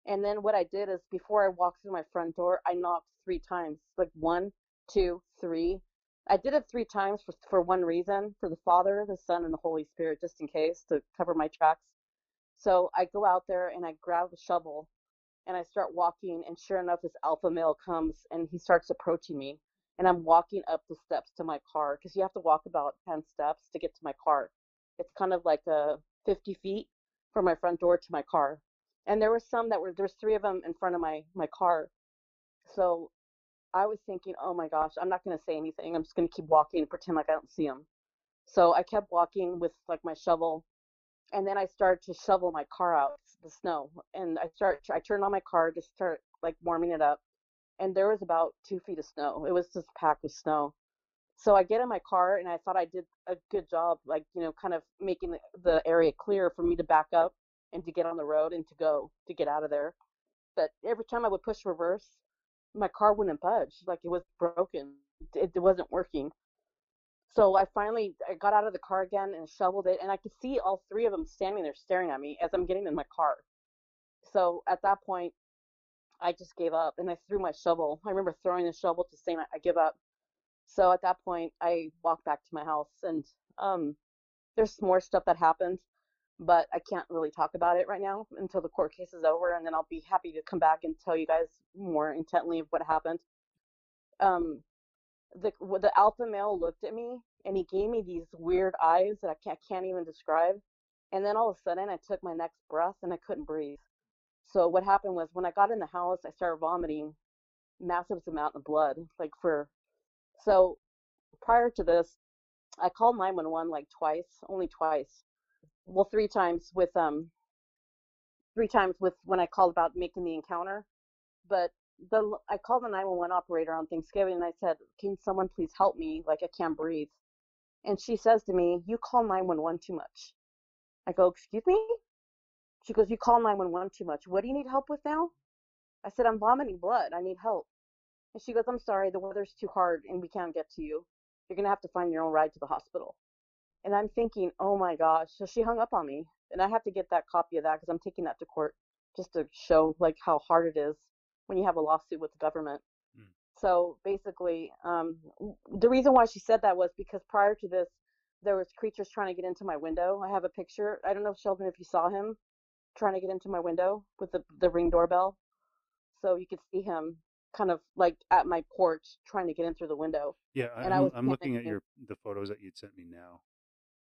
Speaker 4: And then what I did is before I walked through my front door, I knocked three times, like one, two, three. I did it three times for, for one reason for the Father, the Son, and the Holy Spirit, just in case to cover my tracks. So I go out there and I grab a shovel and I start walking. And sure enough, this alpha male comes and he starts approaching me. And I'm walking up the steps to my car because you have to walk about 10 steps to get to my car. It's kind of like a 50 feet from my front door to my car. And there were some that were, there's three of them in front of my, my car. So I was thinking, oh my gosh, I'm not going to say anything. I'm just going to keep walking and pretend like I don't see them. So I kept walking with like my shovel and then I started to shovel my car out the snow, and I start I turned on my car to start like warming it up, and there was about two feet of snow. It was just packed with snow. So I get in my car, and I thought I did a good job, like you know, kind of making the, the area clear for me to back up and to get on the road and to go to get out of there. But every time I would push reverse, my car wouldn't budge, like it was broken. It, it wasn't working. So I finally I got out of the car again and shoveled it, and I could see all three of them standing there staring at me as I'm getting in my car. So at that point, I just gave up and I threw my shovel. I remember throwing the shovel to saying I give up. So at that point, I walked back to my house, and um, there's more stuff that happened, but I can't really talk about it right now until the court case is over, and then I'll be happy to come back and tell you guys more intently of what happened. Um, the the alpha male looked at me and he gave me these weird eyes that I can't, can't even describe. And then all of a sudden, I took my next breath and I couldn't breathe. So what happened was when I got in the house, I started vomiting massive amount of blood, like for. So prior to this, I called 911 like twice, only twice. Well, three times with um, three times with when I called about making the encounter, but the I called the 911 operator on Thanksgiving and I said, "Can someone please help me? Like I can't breathe." And she says to me, "You call 911 too much." I go, "Excuse me?" She goes, "You call 911 too much. What do you need help with now?" I said, "I'm vomiting blood. I need help." And she goes, "I'm sorry, the weather's too hard and we can't get to you. You're gonna have to find your own ride to the hospital." And I'm thinking, "Oh my gosh!" So she hung up on me, and I have to get that copy of that because I'm taking that to court just to show like how hard it is when you have a lawsuit with the government. Mm. So basically, um, the reason why she said that was because prior to this, there was creatures trying to get into my window. I have a picture. I don't know, Sheldon, if you saw him trying to get into my window with the the ring doorbell. So you could see him kind of like at my porch trying to get in through the window.
Speaker 5: Yeah, and I'm, I'm looking at your the photos that you'd sent me now.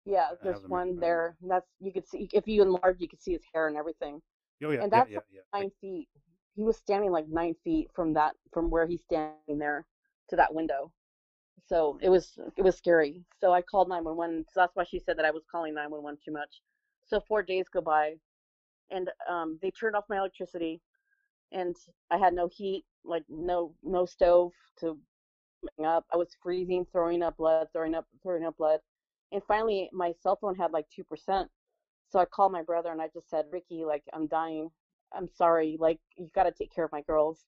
Speaker 4: Yeah, there's one there. That's you could see if you enlarge, you could see his hair and everything.
Speaker 5: Oh yeah,
Speaker 4: and that's
Speaker 5: yeah, yeah, yeah.
Speaker 4: nine feet he was standing like nine feet from that from where he's standing there to that window. So it was it was scary. So i called 911 so that's why she said that i was calling 911 too much. So four days go by and um, they turned off my electricity and i had no heat like no no stove to up. I was freezing throwing up blood throwing up throwing up blood. And finally my cell phone had like 2% so i called my brother and i just said ricky like i'm dying I'm sorry. Like, you got to take care of my girls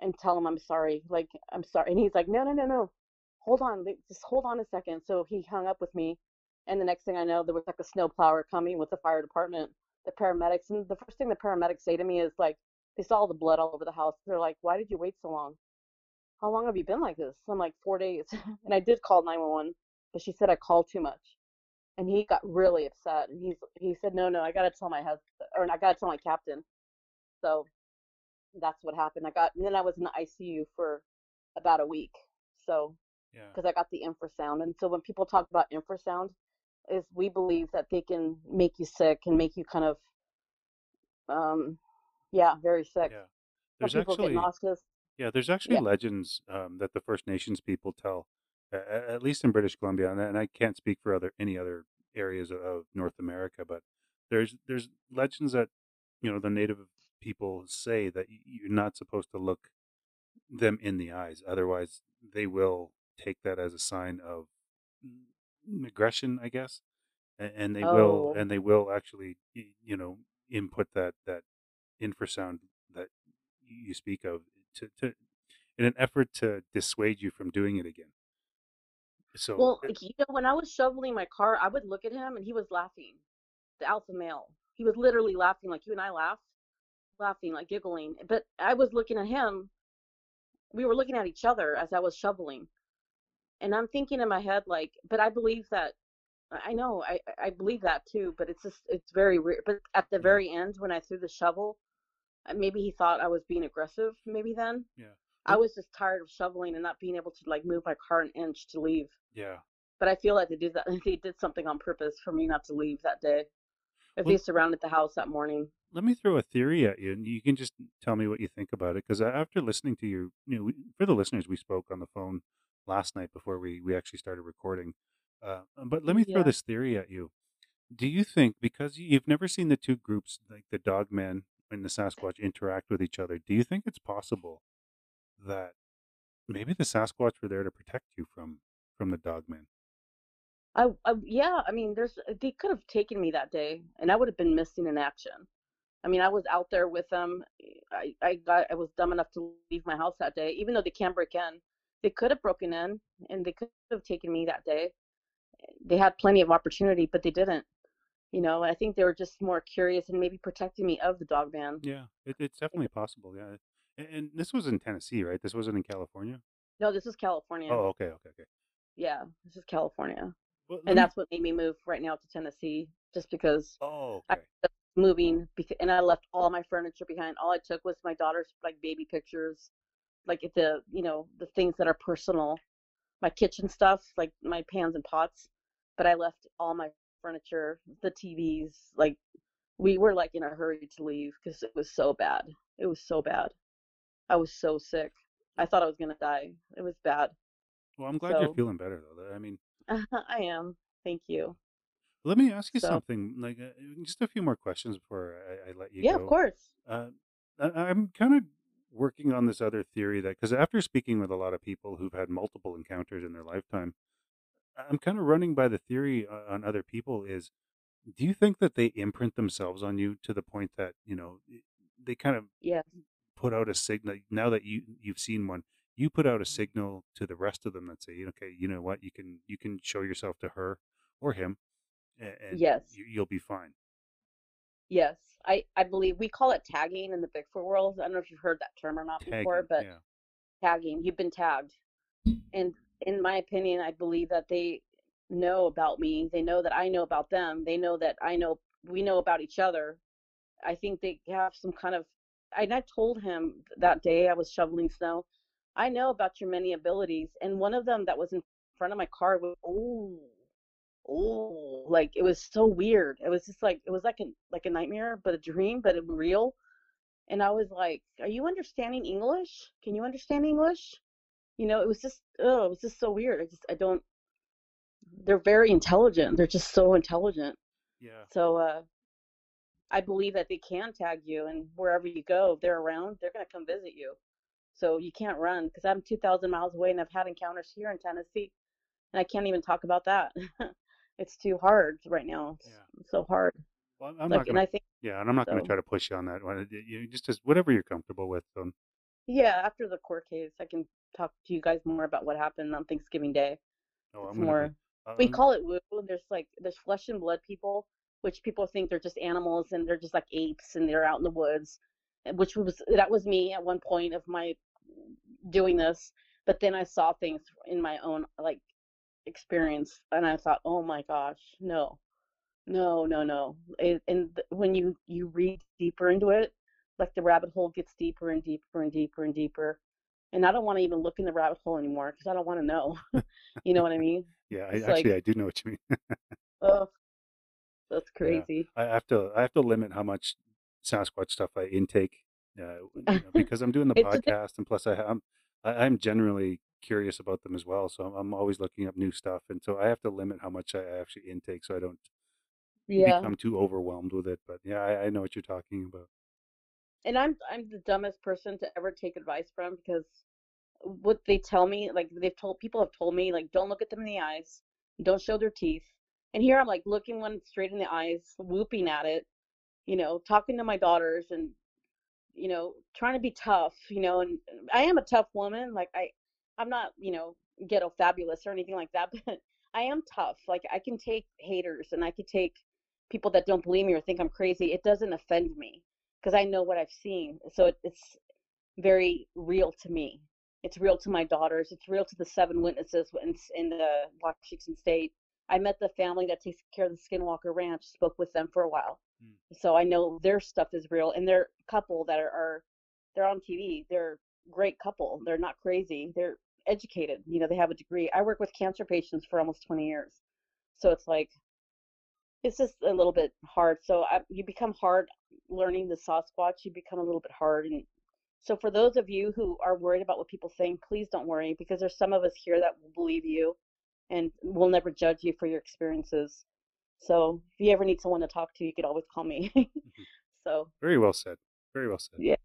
Speaker 4: and tell them I'm sorry. Like, I'm sorry. And he's like, no, no, no, no. hold on, just hold on a second. So he hung up with me, and the next thing I know, there was like a snowplower coming with the fire department, the paramedics, and the first thing the paramedics say to me is like, they saw all the blood all over the house. They're like, why did you wait so long? How long have you been like this? I'm like, four days. and I did call 911, but she said I called too much. And he got really upset. And he's he said, no, no, I gotta tell my husband, or I gotta tell my captain. So that's what happened. I got, and then I was in the ICU for about a week. So
Speaker 5: Yeah.
Speaker 4: because I got the infrasound. And so when people talk about infrasound, is we believe that they can make you sick and make you kind of, um, yeah, very sick.
Speaker 5: Yeah.
Speaker 4: Some
Speaker 5: There's
Speaker 4: people
Speaker 5: actually yeah, there's actually
Speaker 4: Yeah.
Speaker 5: legends um, that the First Nations people tell, at least in British Columbia, and I- and I can't speak for other any other areas of- of North America, but there's there's legends that you know the Native people say that you're not supposed to look them in the eyes, otherwise they will take that as a sign of aggression, I guess, and, and they will
Speaker 4: Oh.
Speaker 5: and they will actually you know input that that infrasound that you speak of to, to in an effort to dissuade you from doing it again. So
Speaker 4: Well, eh you know, when I was shoveling my car, I would look at him and he was laughing. The alpha male. He was literally laughing like you and I laugh, laughing, like giggling. But I was looking at him. We were looking at each other as I was shoveling. And I'm thinking in my head, like, but I believe that, I know, I, I believe that too, but it's just, it's very weird. But at the very end, when I threw the shovel, uh, maybe he thought I was being aggressive, maybe then.
Speaker 5: yeah,
Speaker 4: I was just tired of shoveling and not being able to like move my car an inch to leave.
Speaker 5: yeah.
Speaker 4: But I feel like they did that. They did something on purpose for me not to leave that day. If
Speaker 5: Well-
Speaker 4: they surrounded the house that morning.
Speaker 5: Let me throw a theory at you, and you can just tell me what you think about it. Because after listening to you, you know, for the listeners, we spoke on the phone last night before we we actually started recording. Uh, but let me throw
Speaker 4: Yeah.
Speaker 5: this theory at you. Do you think because you- you've never seen the two groups, like the Dogman and the Sasquatch, interact with each other? Do you think it's possible that maybe the Sasquatch were there to protect you from from the Dogman?
Speaker 4: I, I yeah, I mean, there's uh, they could have taken me that day, and I would have been missing in action. I mean, I was out there with them. Eh, I I got I was dumb enough to leave my house that day, even though they can't break in. They could have broken in, and they could have taken me that day. They had plenty of opportunity, but they didn't. You know, I think they were just more curious and maybe protecting me of the dog man.
Speaker 5: Yeah, it, it's definitely possible. Yeah, and, and this was in Tennessee, right? This wasn't in California.
Speaker 4: No, this is California.
Speaker 5: Oh, okay, okay, okay.
Speaker 4: Yeah, this is California.
Speaker 5: Well,
Speaker 4: and that's what made me move right now to Tennessee, just because
Speaker 5: oh,
Speaker 4: I
Speaker 5: okay.
Speaker 4: was moving because, and I left all my furniture behind. All I took was my daughter's like baby pictures, like the you know the things that are personal, my kitchen stuff, like my pans and pots. But I left all my furniture, the TVs. Like we were like in a hurry to leave because it was so bad. It was so bad. I was so sick. I thought I was gonna die. It was bad.
Speaker 5: Well, I'm glad you're feeling better though. I mean,
Speaker 4: I am. Thank you.
Speaker 5: let me ask you
Speaker 4: So-
Speaker 5: something. Like, uh, just a few more questions before I, I let you
Speaker 4: Yeah,
Speaker 5: go.
Speaker 4: of course.
Speaker 5: Uh, I, I'm kind of working on this other theory that because after speaking with a lot of people who've had multiple encounters in their lifetime, I'm kind of running by the theory uh, on other people is, do you think that they imprint themselves on you to the point that you know they kind of
Speaker 4: Yes.
Speaker 5: put out a signal now that you you've seen one you put out a signal to the rest of them that say okay you know what you can you can show yourself to her or him and,
Speaker 4: Yes.
Speaker 5: you, you'll be fine
Speaker 4: Yes, I, I believe we call it tagging in the Bigfoot world. I don't know if you've heard that term or not before, but
Speaker 5: yeah
Speaker 4: tagging, you've been tagged. And in my opinion, I believe that they know about me. They know that I know about them. They know that I know we know about each other. I think they have some kind of. And I told him that day I was shoveling snow. I know about your many abilities, and one of them that was in front of my car was oh, oh, like it was so weird. It was just like it was like a like a nightmare, but a dream, but it real. And I was like, "Are you understanding English? Can you understand English?" You know, it was just oh, it was just so weird. I just I don't. They're very intelligent. They're just so intelligent.
Speaker 5: yeah
Speaker 4: So uh, I believe that they can tag you, and wherever you go, they're around, they're gonna come visit you. So you can't run because I'm 2,000 miles away, and I've had encounters here in Tennessee, and I can't even talk about that. it's too hard right now. It's
Speaker 5: Yeah.
Speaker 4: so hard.
Speaker 5: well, i'm
Speaker 4: like,
Speaker 5: not gonna
Speaker 4: I think
Speaker 5: yeah and i'm not gonna try to push you on that one you just as whatever you're comfortable with um
Speaker 4: Yeah, after the court case, I can talk to you guys more about what happened on Thanksgiving Day.
Speaker 5: Oh,
Speaker 4: It's
Speaker 5: I'm gonna
Speaker 4: more.
Speaker 5: uh,
Speaker 4: We call it woo. There's like there's flesh and blood people, which people think they're just animals and they're just like apes and they're out in the woods, which was that was me at one point of my doing this. But then I saw things in my own like experience, and I thought, oh my gosh, no, no, no, no. It, and th- when you you read deeper into it, like the rabbit hole gets deeper and deeper and deeper and deeper. And I don't want to even look in the rabbit hole anymore because I don't want to know. you know what I mean?
Speaker 5: yeah, I,
Speaker 4: it's like-
Speaker 5: actually, I do know what you mean.
Speaker 4: Oh, that's crazy.
Speaker 5: I have to I have to limit how much Sasquatch stuff I intake uh, you know, because I'm doing the
Speaker 4: It's a thing-
Speaker 5: podcast and plus I am I, I'm generally curious about them as well. So I'm, I'm always looking up new stuff, and so I have to limit how much I actually intake so I don't
Speaker 4: Yeah.
Speaker 5: become too overwhelmed with it. But yeah, I, I know what you're talking about.
Speaker 4: and I'm I'm the dumbest person to ever take advice from because what they tell me, like they've told people have told me, like don't look at them in the eyes, don't show their teeth. And here I'm like looking one straight in the eyes, whooping at it, you know, talking to my daughters and you know, trying to be tough, you know, and I am a tough woman. Like I I'm not, you know, ghetto fabulous or anything like that, but I am tough. Like I can take haters and I can take people that don't believe me or think I'm crazy. It doesn't offend me because I know what I've seen. So it, it's very real to me. It's real to my daughters. It's real to the seven witnesses in, in the Washington State. I met the family that takes care of the Skinwalker Ranch. Spoke with them for a while,
Speaker 5: Mm.
Speaker 4: so I know their stuff is real. And they're a couple that are, are they're on TV. They're a great couple. They're not crazy. They're educated. You know, they have a degree. I work with cancer patients for almost 20 years, so it's like it's just a little bit hard. So I, you become hard learning the Sasquatch. You become a little bit hard, and so for those of you who are worried about what people think, please don't worry because there's some of us here that will believe you, and we'll never judge you for your experiences. So if you ever need someone to talk to, you could always call me. so
Speaker 5: Very well said. Very well said.
Speaker 4: Yeah.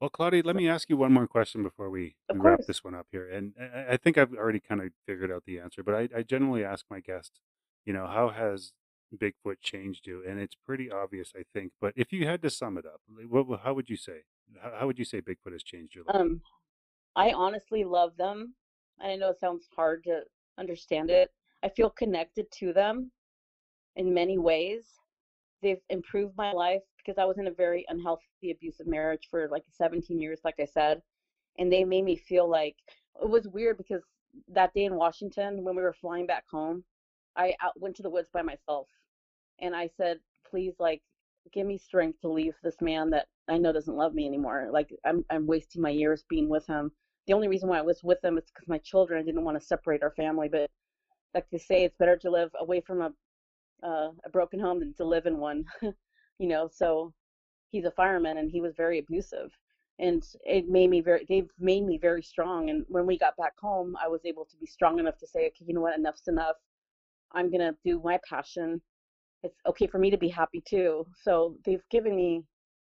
Speaker 5: Well, Claudia, let me ask you one more question before we, we wrap this one up here. And I, I think I've already kind of figured out the answer, but I, I generally ask my guests, you know, how has Bigfoot changed you? And it's pretty obvious, I think. But if you had to sum it up, what, how would you say? How, how would you say Bigfoot has changed your life?
Speaker 4: Um, I honestly love them. And I know it sounds hard to understand it. I feel connected to them in many ways. They've improved my life because I was in a very unhealthy, abusive marriage for like 17 years, like I said. And they made me feel like it was weird because that day in Washington, when we were flying back home, I went to the woods by myself. And I said, please, like, give me strength to leave this man that I know doesn't love me anymore. Like I'm I'm wasting my years being with him. The only reason why I was with them is because my children didn't want to separate our family. But like they say, it's better to live away from a uh, a broken home than to live in one. you know, so he's a fireman and he was very abusive. And it made me very, they've made me very strong. And when we got back home, I was able to be strong enough to say, okay, you know what, enough's enough. I'm to do my passion. It's okay for me to be happy too. So they've given me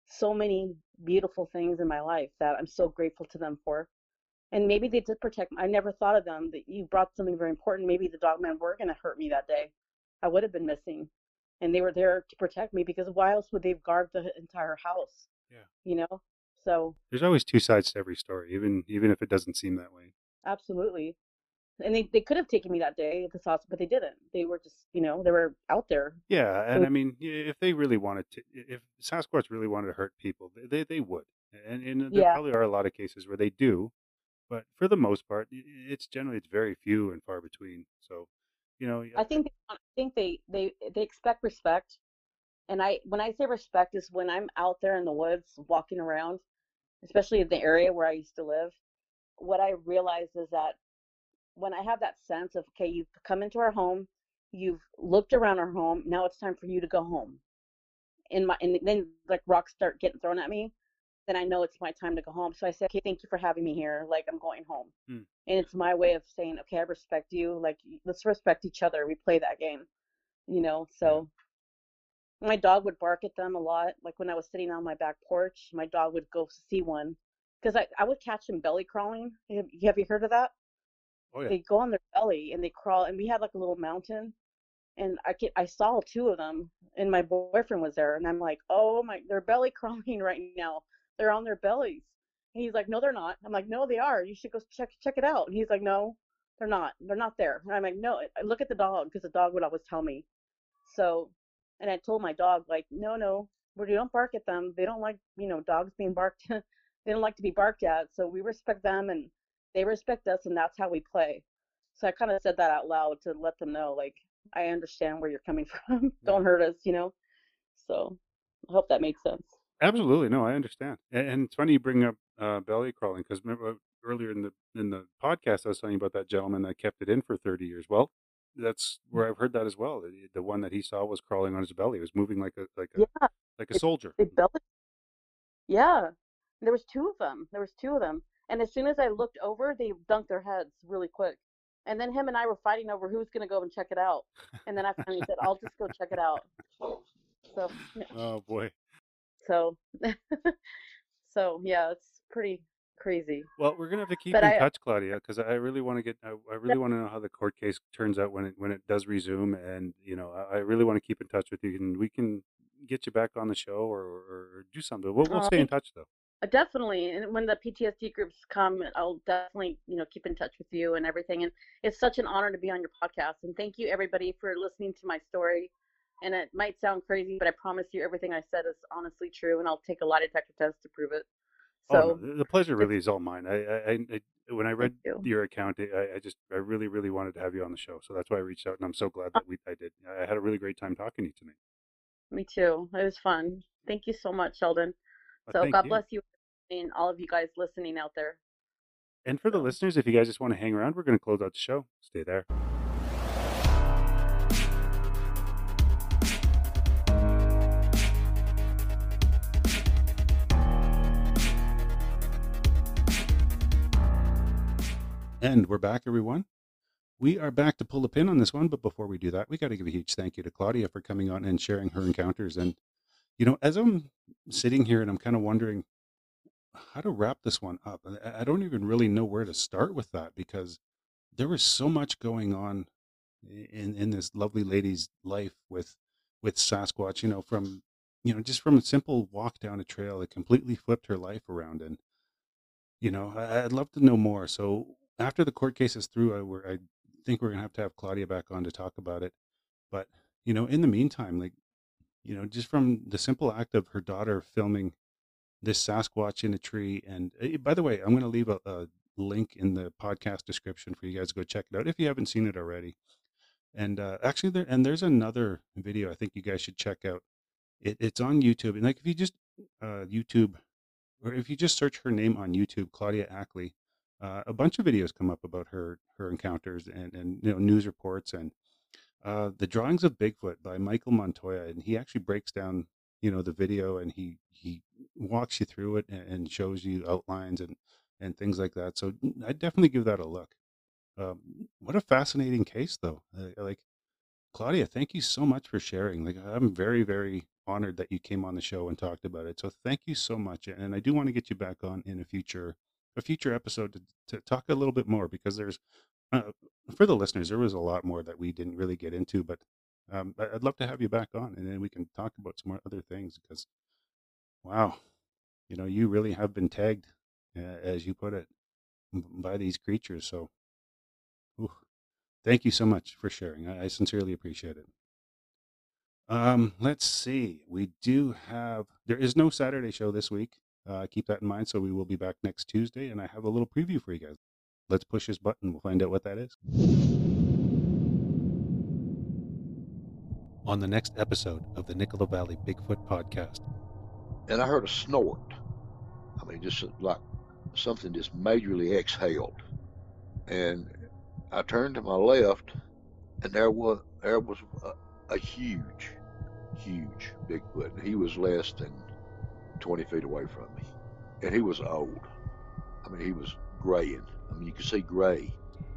Speaker 4: so many beautiful things in my life that I'm so grateful to them for. And maybe they did protect me. I never thought of them that you brought something very important. Maybe the dog men were going to hurt me that day. I would have been missing. And they were there to protect me because why else would they have guarded the entire house?
Speaker 5: Yeah.
Speaker 4: You know? So
Speaker 5: There's always two sides to every story, even even if it doesn't seem that way.
Speaker 4: absolutely. And they, they could have taken me that day at the sauce, but they didn't. They were just, you know, they were out there.
Speaker 5: Yeah, and
Speaker 4: So-
Speaker 5: I mean, if they really wanted to, if Sasquatch really wanted to hurt people, they they, they would, and, and there
Speaker 4: Yeah.
Speaker 5: probably are a lot of cases where they do, but for the most part, it's generally it's very few and far between. So, you know,
Speaker 4: I think I think they they they expect respect, and I when I say respect is when I'm out there in the woods walking around, especially in the area where I used to live. What I realize is that when I have that sense of okay, you've come into our home, you've looked around our home, now it's time for you to go home. In my and then like rocks start getting thrown at me, then I know it's my time to go home. So I said, okay, thank you for having me here. Like I'm going home,
Speaker 5: Hmm.
Speaker 4: and it's my way of saying, okay, I respect you. Like let's respect each other. We play that game, you know. So my dog would bark at them a lot. Like when I was sitting on my back porch, my dog would go see one because I, I would catch them belly crawling. Have, have you heard of that?
Speaker 5: oh yeah,
Speaker 4: They go on their belly and they crawl, and we had like a little mountain, and I get, I saw two of them, and my boyfriend was there, and I'm like, oh my, they're belly crawling right now. They're on their bellies, And he's like, no, they're not. I'm like, no, they are. You should go check check it out. And he's like, no, they're not. They're not there. And I'm like, no, I look at the dog because the dog would always tell me. So, and I told my dog like, no, no, we don't bark at them. They don't like, you know, dogs being barked. they don't like to be barked at. So we respect them and they respect us, and that's how we play. So I kind of said that out loud to let them know, like, I understand where you're coming from. don't hurt us, you know. So I hope that makes sense.
Speaker 5: Absolutely, no, I understand. And, and it's funny you bring up uh, belly crawling because remember earlier in the in the podcast I was telling you about that gentleman that kept it in for thirty years. Well, that's where I've heard that as well. The, the one that he saw was crawling on his belly. It was moving like a like a
Speaker 4: Yeah,
Speaker 5: like a
Speaker 4: it,
Speaker 5: soldier.
Speaker 4: it belly. Yeah, there was two of them. There was two of them, and as soon as I looked over, they dunked their heads really quick. And then him and I were fighting over who's gonna go and check it out. And then I finally said, "I'll just go check it out." So, yeah.
Speaker 5: Oh boy.
Speaker 4: So, so yeah, it's pretty crazy.
Speaker 5: Well, we're gonna have to keep
Speaker 4: But
Speaker 5: in
Speaker 4: I,
Speaker 5: touch, Claudia, because I really want to get. I, I really want to know how the court case turns out when it when it does resume, and you know, I, I really want to keep in touch with you, and we can get you back on the show or, or do something. We'll we'll stay in touch though.
Speaker 4: Uh, Definitely. And when the PTSD groups come, I'll definitely, you know, keep in touch with you and everything. And it's such an honor to be on your podcast. And thank you everybody for listening to my story. And it might sound crazy, but I promise you everything I said is honestly true. And I'll take a lie detector test to prove it.
Speaker 5: Oh no,
Speaker 4: So
Speaker 5: the the pleasure really is all mine. I, I, I when I read
Speaker 4: you.
Speaker 5: your account, I, I just I really really wanted to have you on the show, so that's why I reached out, and I'm so glad
Speaker 4: Uh,
Speaker 5: that we I did. I had a really great time talking to you tonight.
Speaker 4: me too. It was fun. Thank you so much, Sheldon.
Speaker 5: Uh,
Speaker 4: So God
Speaker 5: you.
Speaker 4: bless you and all of you guys listening out there.
Speaker 5: And for the listeners, if you guys just want to hang around, we're going to close out the show. Stay there. And we're back, everyone. We are back to pull the pin on this one, but before we do that, we got to give a huge thank you to Claudia for coming on and sharing her encounters. And, you know, as I'm sitting here and I'm kind of wondering how to wrap this one up, I don't even really know where to start with that because there was so much going on in in this lovely lady's life with with Sasquatch, you know, from you know, just from a simple walk down a trail, it completely flipped her life around. And, you know, I'd love to know more. So after the court case is through, I, we're, I think we're gonna have to have Claudia back on to talk about it. But, you know, in the meantime, like, you know, just from the simple act of her daughter filming this Sasquatch in a tree. And uh, by the way, I'm to leave a, a link in the podcast description for you guys to go check it out if you haven't seen it already. And uh, actually, there and there's another video I think you guys should check out. It, it's on YouTube, and like if you just uh, YouTube or if you just search her name on YouTube, Claudia Ackley, uh, a bunch of videos come up about her her encounters and and you know news reports and uh, the drawings of Bigfoot by Michael Montoya, and he actually breaks down you know the video and he he walks you through it and, and shows you outlines and and things like that. So I definitely give that a look. Um, what a fascinating case, though. Uh, like Claudia, thank you so much for sharing. Like I'm very very honored that you came on the show and talked about it. So thank you so much, and I do want to get you back on in a future a future episode to, to talk a little bit more because there's uh, for the listeners there was a lot more that we didn't really get into, but um, I'd love to have you back on, and then we can talk about some more other things because wow, you know you really have been tagged, uh, as you put it, by these creatures. So ooh, thank you so much for sharing. I, I sincerely appreciate it. Um, let's see. We do have there is no Saturday show this week. Uh, keep that in mind. So we will be back next Tuesday, and I have a little preview for you guys. Let's push this button. We'll find out what that is. On the next episode of the Nicola Valley Bigfoot Podcast.
Speaker 6: and I heard a snort. I mean, just like something just majorly exhaled. And I turned to my left, and there was there was a, a huge, huge Bigfoot. He was less than 20 feet away from me, and he was old. I mean, he was graying. I mean, you could see gray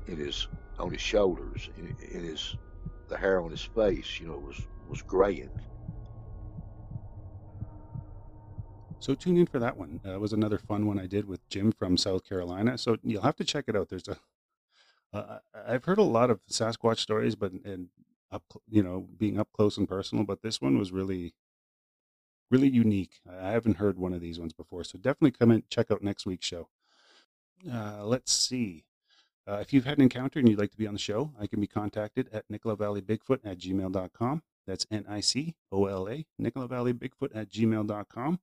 Speaker 6: in his on his shoulders, in, in his the hair on his face. You know, was was graying.
Speaker 5: So tune in for that one. Uh, was another fun one I did with Jim from South Carolina. So you'll have to check it out. There's a I've heard a lot of Sasquatch stories, but and up you know being up close and personal, but this one was really really unique. I haven't heard one of these ones before, so definitely come and check out next week's show. Uh, let's see. Uh, if you've had an encounter and you'd like to be on the show, I can be contacted at Nicola Valley Bigfoot at gmail.com. That's N I C O L A, Nicola Valley Bigfoot at gmail.com.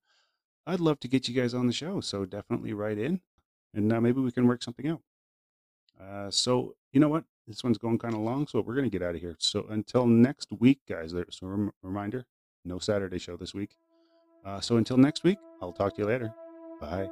Speaker 5: I'd love to get you guys on the show, so definitely write in and uh, maybe we can work something out. Uh, so, you know what? This one's going kind of long, so we're going to get out of here. So, until next week, guys, there's a rem- reminder no Saturday show this week. Uh, so, until next week, I'll talk to you later. Bye.